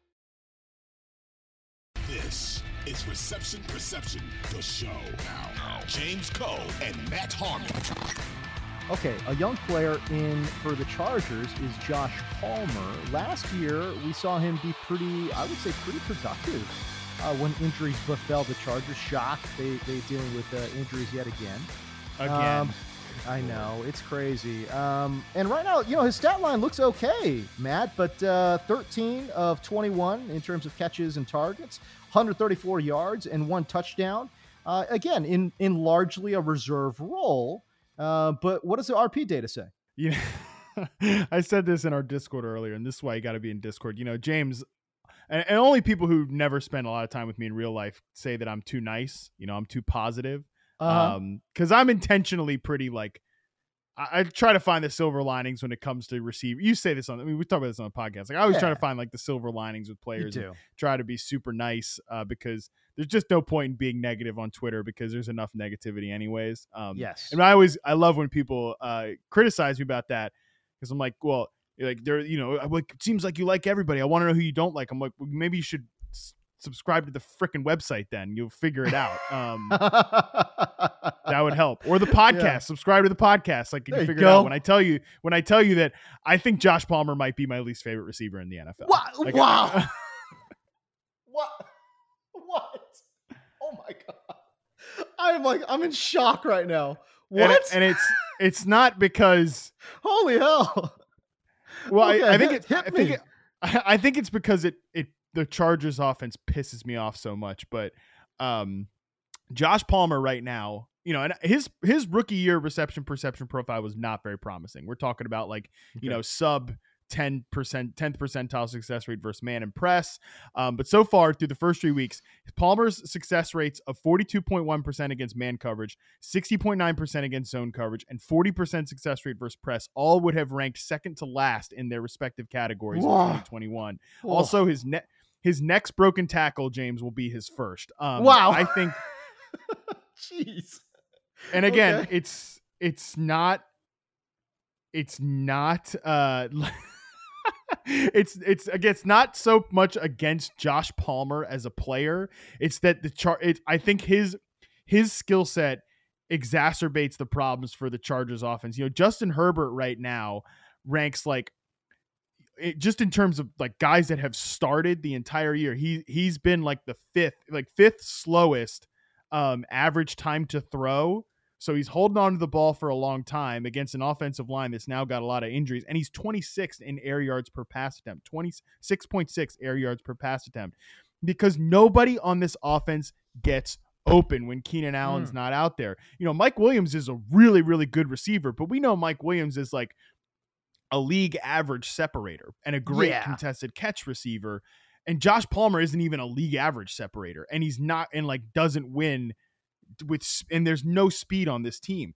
Reception Perception, the show. Now, James Koh and Matt Harmon. Okay, a young player in for the Chargers is Josh Palmer. Last year, we saw him be pretty, I would say, pretty productive uh, when injuries befell the Chargers. Shocked they they dealing with uh, injuries yet again. Again. Um, I know it's crazy. Um, and right now, you know, his stat line looks okay, Matt, but uh, 13 of 21 in terms of catches and targets, 134 yards and one touchdown. Uh, again, in in largely a reserve role. Uh, but what does the RP data say? Yeah, (laughs) I said this in our Discord earlier, and this is why you got to be in Discord. You know, James, and, and only people who never spend a lot of time with me in real life say that I'm too nice. You know, I'm too positive. Uh-huh. Um, because I'm intentionally pretty like I, I try to find the silver linings when it comes to receive. You say this on. I mean, we talk about this on the podcast. Like I always try to find like the silver linings with players. and do. Try to be super nice uh, because there's just no point in being negative on Twitter because there's enough negativity anyways. Um, Yes. and I always I love when people uh, criticize me about that because I'm like, well, like they're you know, like it seems like you like everybody. I want to know who you don't like. I'm like, well, maybe you should subscribe to the freaking website then. You'll figure it out. Um, (laughs) that would help. Or the podcast. Yeah. Subscribe to the podcast. Like you There can you figure it out when I tell you when I tell you that I think Josh Palmer might be my least favorite receiver in the NFL. Wow! Like, wow! what? (laughs) What? Oh my god! I'm like I'm in shock right now. What? And, it- and it's it's not because (laughs) Holy hell! well Okay, I, I think hit- it, hit I think me. it, I I think it's because it it the Chargers offense pisses me off so much. But um, Josh Palmer right now, you know, and his his rookie year reception perception profile was not very promising. We're talking about like you know sub. 10% 10th percentile success rate versus man and press um, but so far through the first three weeks palmer's success rates of 42.1% against man coverage 60.9% against zone coverage and 40% success rate versus press all would have ranked second to last in their respective categories Whoa. in 2021 Oh. also his net his next broken tackle james will be his first um, Wow. i think (laughs) Jeez. and again Okay. it's it's not it's not uh (laughs) it's it's again it's not so much against Josh Palmer as a player it's that the chart it, I think his his skill set exacerbates the problems for the Chargers offense you know Justin Herbert right now ranks like it, just in terms of like guys that have started the entire year he he's been like the fifth like fifth slowest um average time to throw so he's holding on to the ball for a long time against an offensive line that's now got a lot of injuries and he's 26th in air yards per pass attempt 26.6 air yards per pass attempt because nobody on this offense gets open when Keenan Allen's Mm. not out there. You know, Mike Williams is a really really good receiver, but we know Mike Williams is like a league average separator and a great Yeah. contested catch receiver. And Josh Palmer isn't even a league average separator, and he's not and like doesn't win with and there's no speed on this team.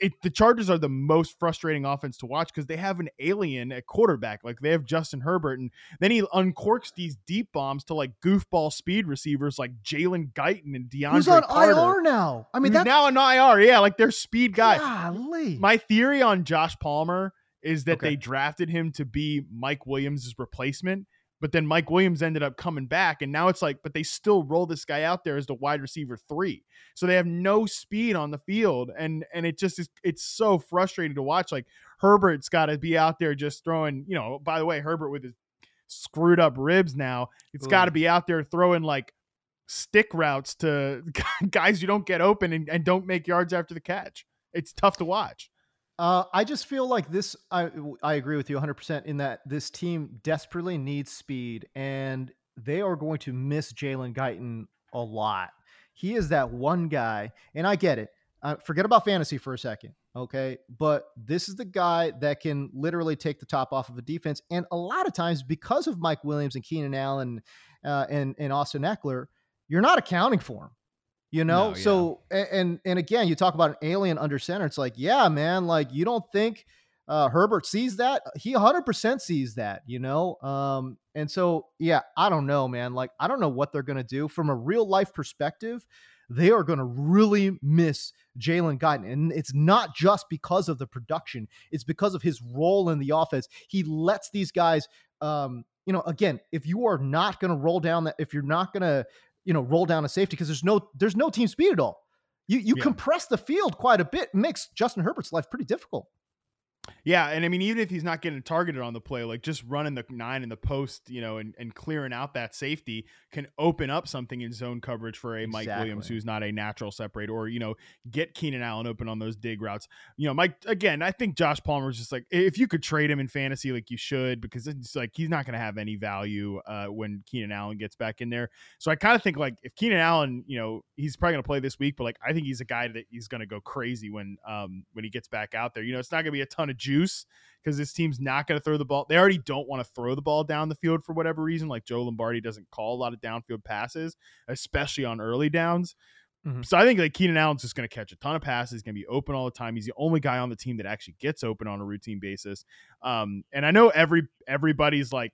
It, the Chargers are the most frustrating offense to watch because they have an alien at quarterback. Like they have Justin Herbert, and then he uncorks these deep bombs to like goofball speed receivers like Jalen Guyton and DeAndre Who's on Carter. IR now? I mean, that's now on IR. Yeah, like they're speed guy. golly. My theory on Josh Palmer is that Okay. they drafted him to be Mike Williams' replacement, but then Mike Williams ended up coming back, and now it's like, but they still roll this guy out there as the wide receiver three, so they have no speed on the field, and and it just is it's so frustrating to watch. Like Herbert's got to be out there just throwing, you know. By the way, Herbert with his screwed up ribs now. It's got to be out there throwing like stick routes to (laughs) guys you don't get open and, and don't make yards after the catch. It's tough to watch. Uh, I just feel like this. I I agree with you 100 percent in that this team desperately needs speed, and they are going to miss Jalen Guyton a lot. He is that one guy, and I get it. Uh, forget about fantasy for a second, okay? But this is the guy that can literally take the top off of a defense, and a lot of times because of Mike Williams and Keenan Allen uh, and and Austin Ekeler, you're not accounting for him you know no, yeah. so and and again you talk about an alien under center it's like yeah man like you don't think uh, herbert sees that he 100% sees that you know um and so yeah i don't know man like i don't know what they're gonna do from a real life perspective they are going to really miss Jalen Guyton. And it's not just because of the production, it's because of his role in the offense. He lets these guys, um, you know, again, if you are not going to roll down that, if you're not going to you know roll down a safety because there's no there's no team speed at all. You you yeah. compress the field quite a bit, makes Justin Herbert's life pretty difficult. Yeah, and I mean, even if he's not getting targeted on the play, like just running the nine in the post, you know, and, and clearing out that safety can open up something in zone coverage for a exactly. Mike Williams who's not a natural separator, or you know, get Keenan Allen open on those dig routes. You know, Mike again, I think Josh Palmer is just like if you could trade him in fantasy, like you should, because it's like he's not going to have any value uh, when Keenan Allen gets back in there. So I kind of think like if Keenan Allen, you know, he's probably going to play this week, but like I think he's a guy that he's going to go crazy when um when he gets back out there. You know, it's not going to be a ton of juice because this team's not going to throw the ball. They already don't want to throw the ball down the field for whatever reason. Like Joe Lombardi doesn't call a lot of downfield passes, especially on early downs. Mm-hmm. So I think like Keenan Allen's just going to catch a ton of passes. He's going to be open all the time. He's the only guy on the team that actually gets open on a routine basis. Um, and I know every everybody's like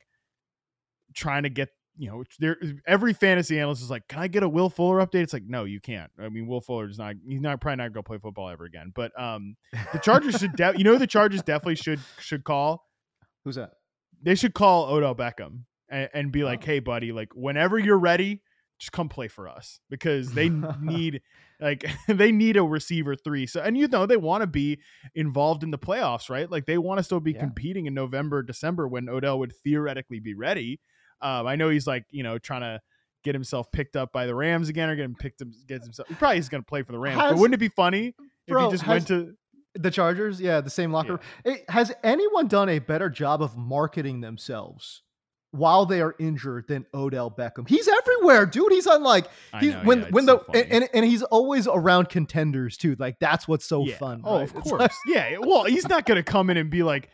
trying to get you know, there every fantasy analyst is like, "Can I get a Will Fuller update?" It's like, no, you can't. I mean, Will Fuller is not. He's not probably not going to play football ever again. But um, the Chargers should. De- you know, the Chargers definitely should should call. Who's that? They should call Odell Beckham and, and be like, oh. "Hey, buddy, like whenever you're ready, just come play for us because they (laughs) need like (laughs) they need a receiver three. So and you know they want to be involved in the playoffs, right? Like they want to still be yeah. competing in November, December when Odell would theoretically be ready. Um, I know he's like you know trying to get himself picked up by the Rams again or get him picked up gets himself. He probably is going to play for the Rams. Has, but wouldn't it be funny bro, if he just went to the Chargers? Yeah, the same locker. Yeah. has anyone done a better job of marketing themselves? While they are injured, than Odell Beckham. He's everywhere, dude. He's on like he's know, when yeah, when the so and, and, and he's always around contenders too. Like that's what's so yeah. fun. Oh, right? of course. Like, yeah. Well, he's not gonna come in and be like,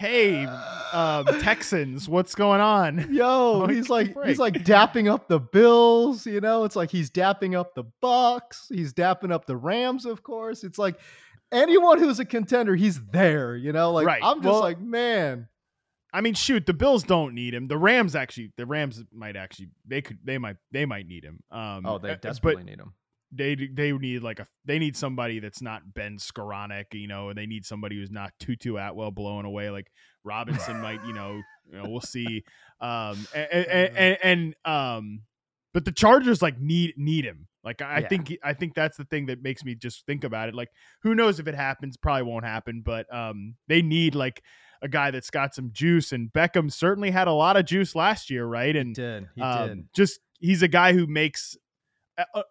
hey um, texans what's going on? (laughs) Yo (laughs) he's like he's like dapping up the bills you know? It's like he's dapping up the bucks. He's dapping up the rams of course. It's like anyone who's a contender he's there you know? Like right. i'm just well, like man. I mean shoot the bills don't need him. The rams actually the rams might actually they could they might they might need him. Um oh they desperately need him they they need like a they need somebody that's not Ben Skowronek, you know, and they need somebody who's not Tutu Atwell blowing away like Robinson might, you know, you know, we'll see. Um and, and, (laughs) and, and um but the Chargers like need need him. Like I yeah. think I think that's the thing that makes me just think about it. Like who knows if it happens? Probably won't happen, but um they need like a guy that's got some juice and Beckham certainly had a lot of juice last year, right? And he did. He um, did. just he's a guy who makes uh,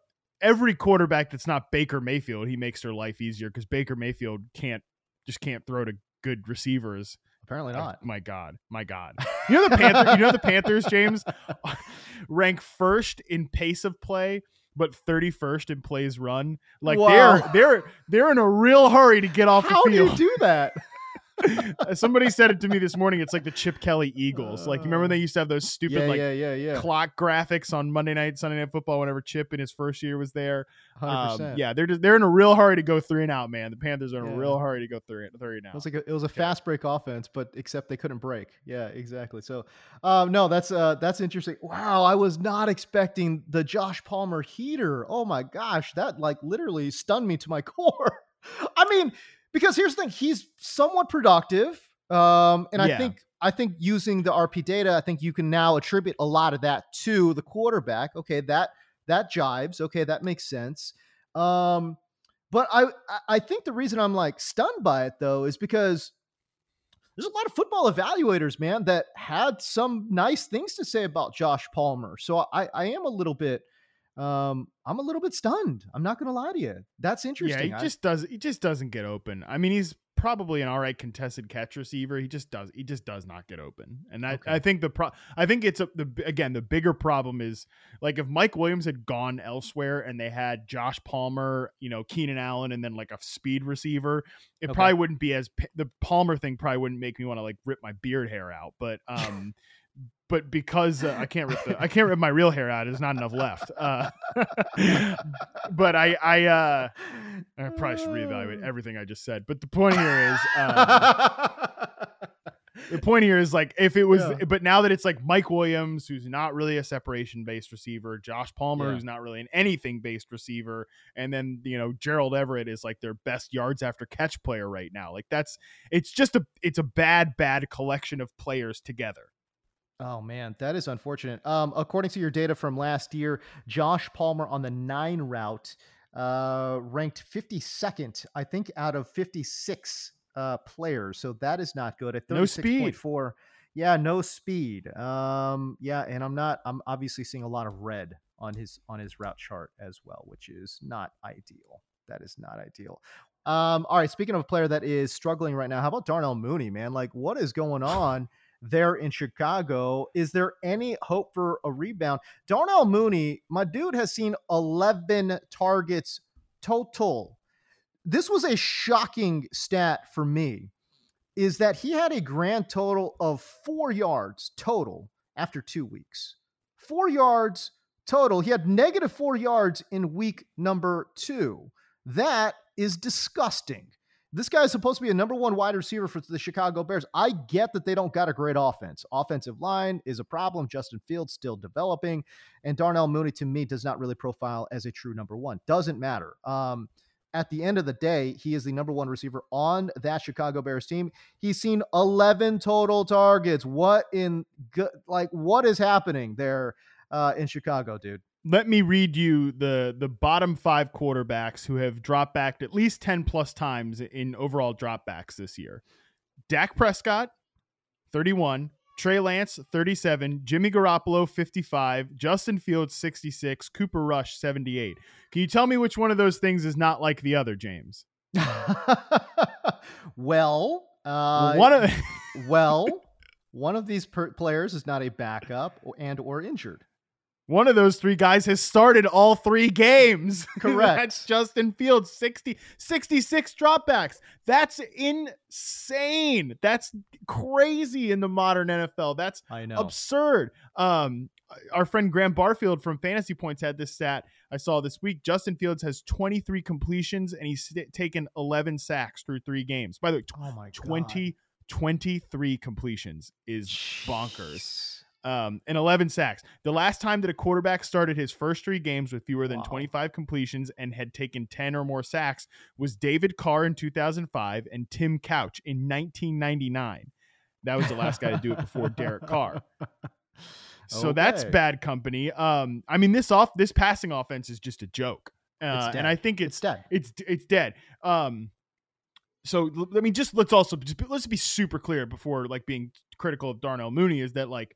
every quarterback that's not Baker Mayfield, he makes their life easier because Baker Mayfield can't just can't throw to good receivers. Apparently not. Oh, my God, my God. You know the Panthers. you know the Panthers, James, (laughs) rank first in pace of play, but thirty first in plays run. Like they're they're they're in a real hurry to get off How the field. How do you do that? (laughs) (laughs) Somebody said it to me this morning. It's like the Chip Kelly Eagles. Like you remember when they used to have those stupid yeah, like yeah, yeah, yeah. clock graphics on Monday night, Sunday night football. Whenever Chip in his first year was there, um, yeah, they're just, they're in a real hurry to go three and out. Man, the Panthers are in yeah. a real hurry to go three three and out. It was like a, it was a fast break offense, but except they couldn't break. Yeah, exactly. So, um, no, that's uh, that's interesting. Wow, I was not expecting the Josh Palmer heater. Oh my gosh, that like literally stunned me to my (laughs) core. I mean, because here's the thing, he's somewhat productive. Um, and yeah. I think I think using the RP data, I think you can now attribute a lot of that to the quarterback. Okay, that that jives. Okay, that makes sense. Um, but I I think the reason I'm like stunned by it though is because there's a lot of football evaluators, man, that had some nice things to say about Josh Palmer. So I, I am a little bit um, I'm a little bit stunned. I'm not to lie to you. That's interesting. Yeah, he just does. He just doesn't get open. I mean, he's probably an all right contested catch receiver. He just does. He just does not get open. And I, okay. I think the pro. I think it's a, the again the bigger problem is like if Mike Williams had gone elsewhere and they had Josh Palmer, you know, Keenan Allen, and then like a speed receiver, it okay. probably wouldn't be as the Palmer thing probably wouldn't make me want to like rip my beard hair out. But (laughs) um but because uh, I can't rip the, I can't rip my real hair out, there's not enough left. Uh, (laughs) but I I uh, I probably should reevaluate everything I just said. But the point here is. Um, the (laughs) point here is like if it was yeah. but now that it's like Mike Williams who's not really a separation based receiver, Josh Palmer yeah. who's not really an anything based receiver, and then you know Gerald Everett is like their best yards after catch player right now. Like that's it's just a it's a bad bad collection of players together. Oh man, that is unfortunate. Um, according to your data from last year, Josh Palmer on the nine route uh, ranked 52nd, I think, out of 56 uh, players. So that is not good. At 36.4. No yeah, no speed. Um, yeah, and I'm not. I'm obviously seeing a lot of red on his on his route chart as well, which is not ideal. That is not ideal. Um, all right. Speaking of a player that is struggling right now, how about Darnell Mooney, man? Like, what is going on? There in Chicago. Is there any hope for a rebound? Darnell Mooney, my dude, has seen 11 targets total. This was a shocking stat for me. Is that he had a grand total of four yards total after two weeks? Four yards total. He had negative four yards in week number two. That is disgusting. This guy is supposed to be a number one wide receiver for the Chicago Bears. I get that they don't got a great offense. Offensive line is a problem. Justin Fields still developing. And Darnell Mooney, to me, does not really profile as a true number one. Doesn't matter. Um, at the end of the day, he is the number one receiver on that Chicago Bears team. He's seen 11 total targets. What in good, like what is happening there uh, in Chicago, dude? Let me read you the the bottom five quarterbacks who have dropped back at least 10 plus times in overall dropbacks this year. Dak Prescott, 31. Trey Lance, 37. Jimmy Garoppolo, 55. Justin Fields, 66. Cooper Rush, 78. Can you tell me which one of those things is not like the other, James? (laughs) well, uh, one of well, one of these per- players is not a backup and or injured. One of those three guys has started all three games. (laughs) Correct. That's Justin Fields, 60, 66 dropbacks. That's insane. That's crazy in the modern NFL. That's I know. absurd. Um, our friend Graham Barfield from Fantasy Points had this stat I saw this week. Justin Fields has 23 completions and he's taken 11 sacks through three games. By the way, oh my 20, 23 completions is bonkers um, and 11 sacks. The last time that a quarterback started his first three games with fewer than wow. 25 completions and had taken 10 or more sacks was David Carr in 2005 and Tim Couch in 1999. That was the last guy to do it before (laughs) Derek Carr. So okay. that's bad company. Um, I mean, this off this passing offense is just a joke, uh, and I think it's, it's dead. It's it's dead. Um, so I mean, just let's also just let's be super clear before like being critical of Darnell Mooney is that like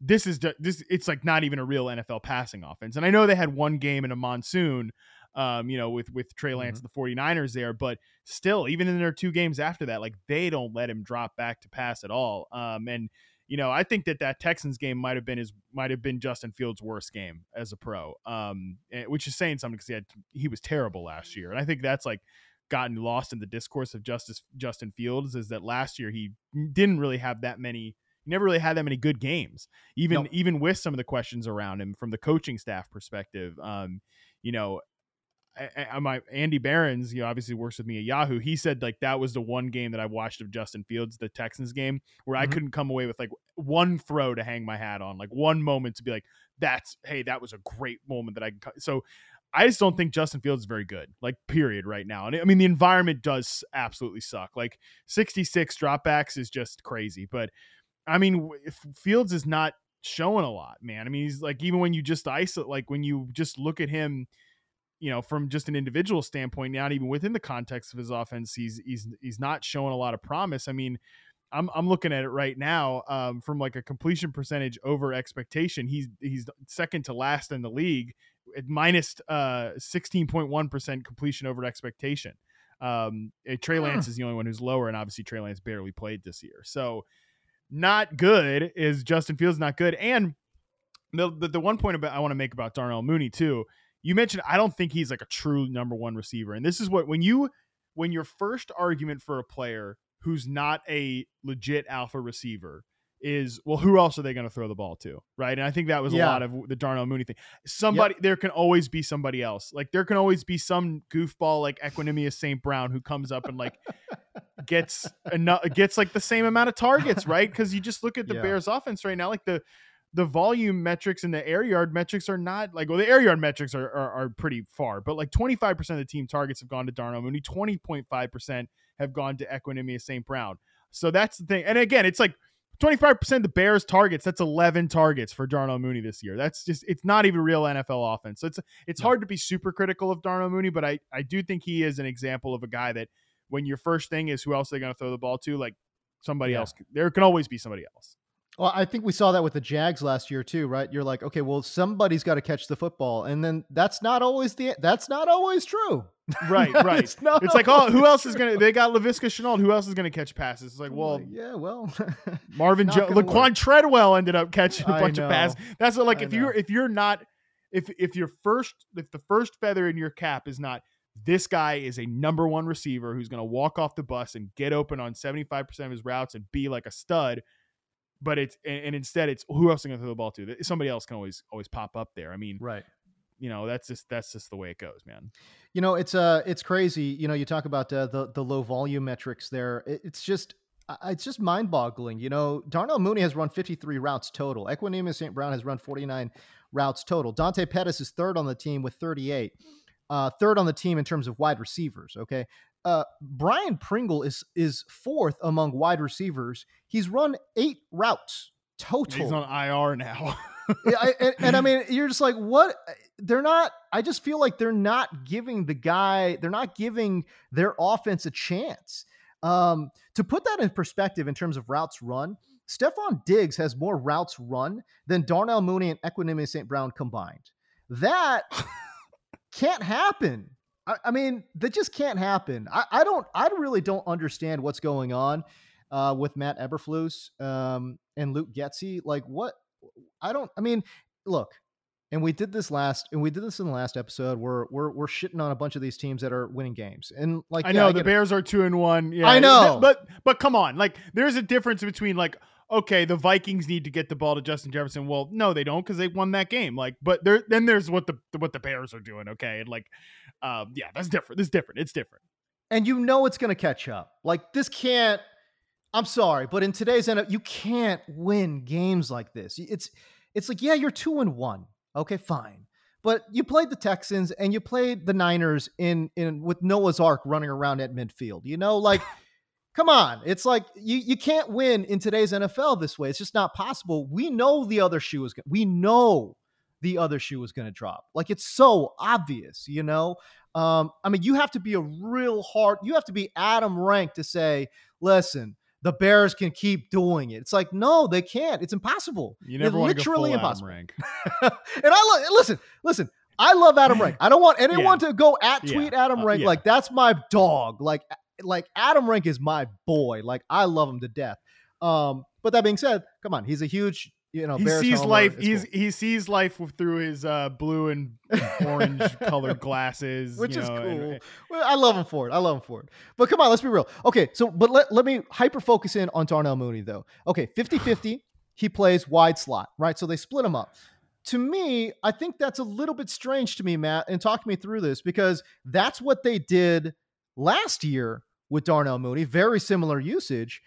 this is this it's like not even a real NFL passing offense. And I know they had one game in a monsoon um, you know, with with Trey Lance mm-hmm. and the 49ers there, but still, even in their two games after that, like they don't let him drop back to pass at all. Um, and you know, I think that that Texans game might have been his might have been Justin Fields' worst game as a pro, um, eh, which is saying something because he had he was terrible last year, and I think that's like gotten lost in the discourse of Justice Justin Fields is that last year he didn't really have that many he never really had that many good games, even nope. even with some of the questions around him from the coaching staff perspective. Um, you know, I, I, my Andy Behrens, you know, obviously works with me at Yahoo. He said like that was the one game that I watched of Justin Fields, the Texans game, where mm-hmm. I couldn't come away with like one throw to hang my hat on, like one moment to be like, "That's hey, that was a great moment that I." So I just don't think Justin Fields is very good, like period, right now. And I mean, the environment does absolutely suck. Like 66 dropbacks is just crazy, but I mean, Fields is not showing a lot, man. I mean, he's like even when you just isolate, like when you just look at him, you know, from just an individual standpoint, not even within the context of his offense, he's he's he's not showing a lot of promise. I mean, I'm I'm looking at it right now um, from like a completion percentage over expectation. He's he's second to last in the league at minus uh 16.1% completion over expectation. Um, eh, Trey Lance is the only one who's lower, and obviously Trey Lance barely played this year. So not good is Justin Fields not good. And the the, the one point about I want to make about Darnell Mooney too. You mentioned I don't think he's like a true number one receiver, and this is what when you when your first argument for a player who's not a legit alpha receiver is well, who else are they going to throw the ball to, right? And I think that was yeah. a lot of the Darnell Mooney thing. Somebody yep. there can always be somebody else. Like there can always be some goofball like Equanimeous St. Brown who comes up and like gets enough gets like the same amount of targets, (laughs) right? Because you just look at the yeah. Bears offense right now, like the the volume metrics and the air yard metrics are not like well the air yard metrics are, are, are pretty far but like 25% of the team targets have gone to Darnell Mooney 20.5% have gone to Equanimeous St. Brown so that's the thing and again it's like 25% of the Bears targets, that's 11 targets for Darnell Mooney this year. That's just it's not even real NFL offense. So it's it's hard to be super critical of Darnell Mooney, but I I do think he is an example of a guy that when your first thing is who else they're going to throw the ball to, like somebody yeah. else there can always be somebody else. Well, I think we saw that with the Jags last year too, right? You're like, okay, well, somebody's got to catch the football, and then that's not always the that's not always true. (laughs) Right, right. it's, it's like, oh, who else is gonna? They got Laviska Shenault. Who else is gonna catch passes? It's like, well, yeah, well, (laughs) Marvin Jones, Laquan Treadwell ended up catching a bunch of passes. That's what, like, I if know. you're if you're not if if your first if the first feather in your cap is not this guy is a number one receiver who's going to walk off the bus and get open on 75% of his routes and be like a stud but it's and, instead it's who else is going to throw the ball to? Somebody else can always always pop up there. I mean, right. You know, that's just that's just the way it goes, man. You know, it's uh it's crazy. You know, you talk about uh, the the low volume metrics there. It's just it's just mind boggling. You know, Darnell Mooney has run 53 routes total. Equanimeous St. Brown has run 49 routes total. Dante Pettis is third on the team with 38. Uh, third on the team in terms of wide receivers. Okay, uh, Byron Pringle is is fourth among wide receivers. He's run eight routes total. He's on IR now. (laughs) yeah, I, and, and, I mean, you're just like, what? They're not. I just feel like they're not giving the guy. They're not giving their offense a chance. Um, to put that in perspective, in terms of routes run, Stefon Diggs has more routes run than Darnell Mooney and Equanimeous St. Brown combined. That (laughs) can't happen I, I mean, that just can't happen. I, I, don't. I really don't understand what's going on uh, with Matt Eberflus um, and Luke Getsy. Like, what? I don't. I mean, look. And we did this last, and we did this in the last episode. We're we're we're shitting on a bunch of these teams that are winning games, and like I yeah, know I the Bears it. are two and one. Yeah, I know, but but come on, like there's a difference between like okay, the Vikings need to get the ball to Justin Jefferson. Well, no, they don't because they won that game. Like, but there then there's what the what the Bears are doing. Okay, and like um, yeah, that's different. It's different. It's different. And you know it's going to catch up. Like this can't. I'm sorry, but in today's NFL, you can't win games like this. It's it's like yeah, you're two and one. Okay, fine. But you played the Texans and you played the Niners in in with Noah's Ark running around at midfield. You know, like come on. It's like you you can't win in today's NFL this way. It's just not possible. We know the other shoe is we know the other shoe was going to drop. Like it's so obvious, you know? Um, I mean, you have to be a real hard, you have to be Adam Rank to say, listen, the Bears can keep doing it. It's like, no, they can't. It's impossible. You never it's literally impossible. Rank. (laughs) and I love listen, listen, I love Adam (laughs) Rank. I don't want anyone yeah. to go at tweet yeah. Adam Rank. Uh, yeah. Like that's my dog. Like like Adam Rank is my boy. Like I love him to death. Um, but that being said, come on, he's a huge you know, he Bears sees homer. life. It's he's cool. he sees life through his uh, blue and orange (laughs) colored glasses, which is know, cool. And, well, I love him for it. I love him for it. But come on, let's be real. Okay, so but let, let me hyper focus in on Darnell Mooney though. Okay, 50-50, he plays wide slot, right? So they split him up. To me, I think that's a little bit strange to me, Matt, and talk me through this because that's what they did last year with Darnell Mooney. Very similar usage.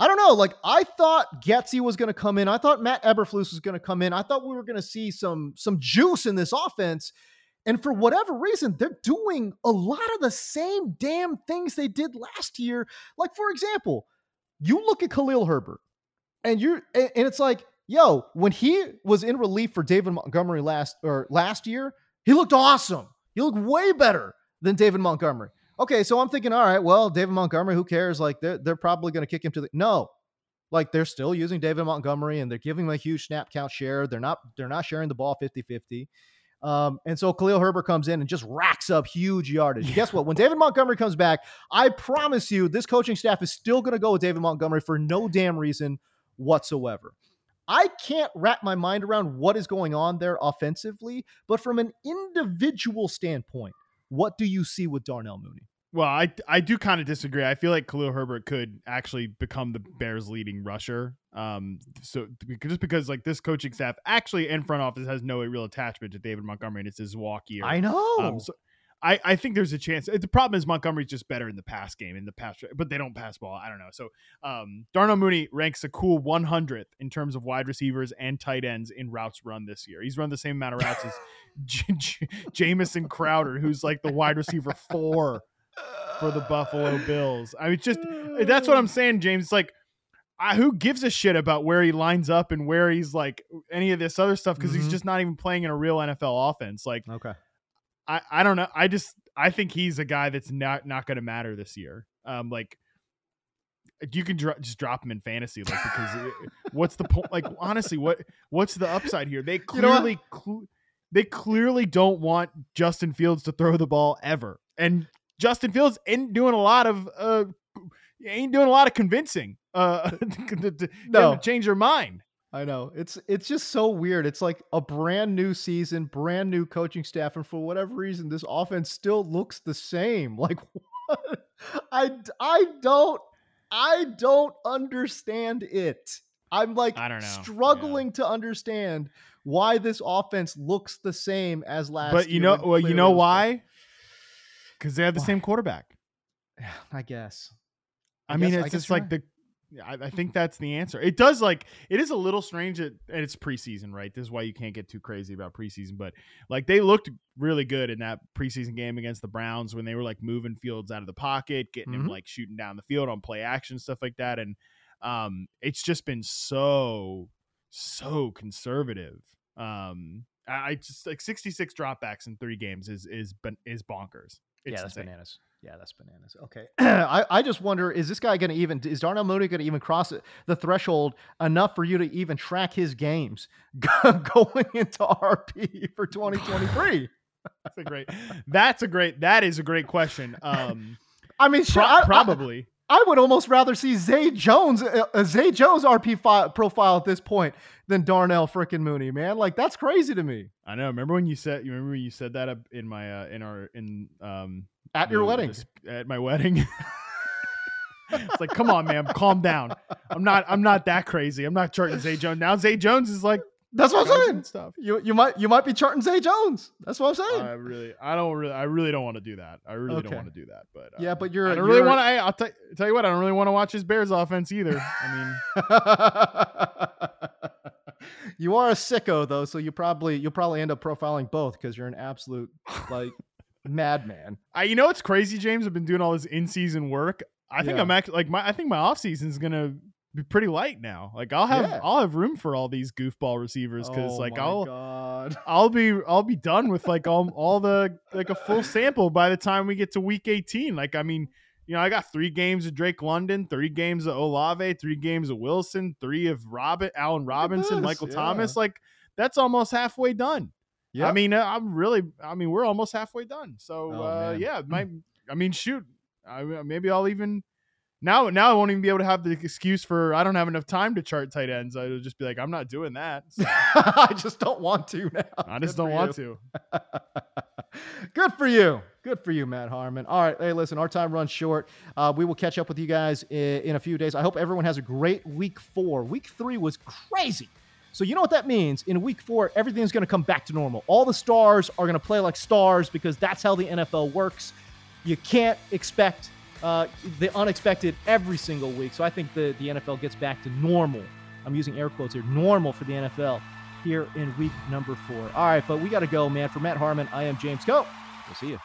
I don't know. Like I thought Getsy was going to come in. I thought Matt Eberflus was going to come in. I thought we were going to see some some juice in this offense. And for whatever reason, they're doing a lot of the same damn things they did last year. Like for example, you look at Khalil Herbert, and you're and it's like, yo, when he was in relief for David Montgomery last or last year, he looked awesome. He looked way better than David Montgomery. Okay, so I'm thinking, all right, well, David Montgomery, who cares? Like they're they're probably going to kick him to the no. Like they're still using David Montgomery and they're giving him a huge snap count share. They're not they're not sharing the ball 50-50. Um, and so Khalil Herbert comes in and just racks up huge yardage. Guess what? When David Montgomery comes back, I promise you this coaching staff is still going to go with David Montgomery for no damn reason whatsoever. I can't wrap my mind around what is going on there offensively, but from an individual standpoint, what do you see with Darnell Mooney? Well, I I do kind of disagree. I feel like Khalil Herbert could actually become the Bears' leading rusher. Um, so just because like this coaching staff actually in front office has no real attachment to David Montgomery, and it's his walk year. I know. Um, so I, I think there's a chance. The problem is Montgomery's just better in the pass game, in the pass, but they don't pass ball. I don't know. So um, Darnell Mooney ranks a cool 100th in terms of wide receivers and tight ends in routes run this year. He's run the same amount of routes as (laughs) J- J- Jamison Crowder, who's like the wide receiver four for the Buffalo Bills. I mean, just that's what I'm saying, James. It's like, I, who gives a shit about where he lines up and where he's like any of this other stuff because mm-hmm. he's just not even playing in a real NFL offense. Like, okay, I, I don't know. I just I think he's a guy that's not not going to matter this year. Um, like you can dro- just drop him in fantasy, like because it, what's the point? Like honestly, what what's the upside here? They clearly you know cl- they clearly don't want Justin Fields to throw the ball ever, and Justin Fields ain't doing a lot of uh ain't doing a lot of convincing uh (laughs) to, to, no. to change their mind. I know. It's it's just so weird. It's like a brand new season, brand new coaching staff, and for whatever reason, this offense still looks the same. (laughs) Like what? I I don't I don't understand it. I'm like I don't know. struggling yeah. to understand why this offense looks the same as last. But you know, well, you know why? Because they have the why? same quarterback. (sighs) I guess. I, I mean, guess, it's just like right. the I, I, think that's the answer. It does like it is a little strange at, and it's preseason, right? This is why you can't get too crazy about preseason. But like they looked really good in that preseason game against the Browns when they were like moving Fields out of the pocket, getting mm-hmm. him like shooting down the field on play action stuff like that. And um, it's just been so so conservative. Um, I, I just like sixty six dropbacks in three games is is is bonkers. It's yeah, that's insane. bananas. Yeah, that's bananas. Okay. (clears throat) I, I just wonder is this guy going to even, is Darnell Mooney going to even cross the threshold enough for you to even track his games (laughs) going into RP for 2023? (laughs) that's a great, that's a great, that is a great question. Um, (laughs) I mean, pro- I, probably. I, I, would almost rather see Zay Jones, uh, uh Zay Jones RP fi- profile at this point than Darnell freaking Mooney, man. Like that's crazy to me. I know. Remember when you said, you remember when you said that in my, uh, in our, in, um, at your wedding. At my wedding. (laughs) it's like, come on, man, calm down. I'm not. I'm not that crazy. I'm not charting Zay Jones now. Zay Jones is like. That's what I'm saying. Stuff. You you might you might be charting Zay Jones. That's what I'm saying. I really I don't really I really don't want to do that. I really okay. don't want to do that. But uh, yeah, but you're. I don't really want to. I'll t- tell you what. I don't really want to watch his Bears offense either. I mean. (laughs) you are a sicko though, so you probably you'll probably end up profiling both because you're an absolute like madman. I, you know it's crazy, James? I've been doing all this in season work. I think yeah. I'm actually like my. I think my off season is gonna be pretty light now. Like I'll have yeah. I'll have room for all these goofball receivers because oh like I'll God. (laughs) I'll be I'll be done with like all all the like a full sample by the time we get to week 18. Like I mean, you know, I got three games of Drake London, three games of Olave, three games of Wilson, three of Robin, Allen Robinson, Michael yeah. Thomas. Like that's almost halfway done. Yeah. I mean, uh, I'm really, I mean, we're almost halfway done. So, oh, uh, yeah, my, I mean, shoot, I, maybe I'll even, now, now I won't even be able to have the excuse for I don't have enough time to chart tight ends. I'll just be like, I'm not doing that. (laughs) So. I just don't want to now. I just Good don't want to. (laughs) Good for you. Good for you, Matt Harmon. All right. Hey, listen, our time runs short. Uh, we will catch up with you guys in, in a few days. I hope everyone has a great week four. Week three was crazy. So you know what that means? In week four, everything's going to come back to normal. All the stars are going to play like stars because that's how the NFL works. You can't expect uh, the unexpected every single week. So I think the, the NFL gets back to normal. I'm using air quotes here, normal for the NFL here in week number four. All right, but we got to go, man. For Matt Harmon, I am James Koh. We'll see you.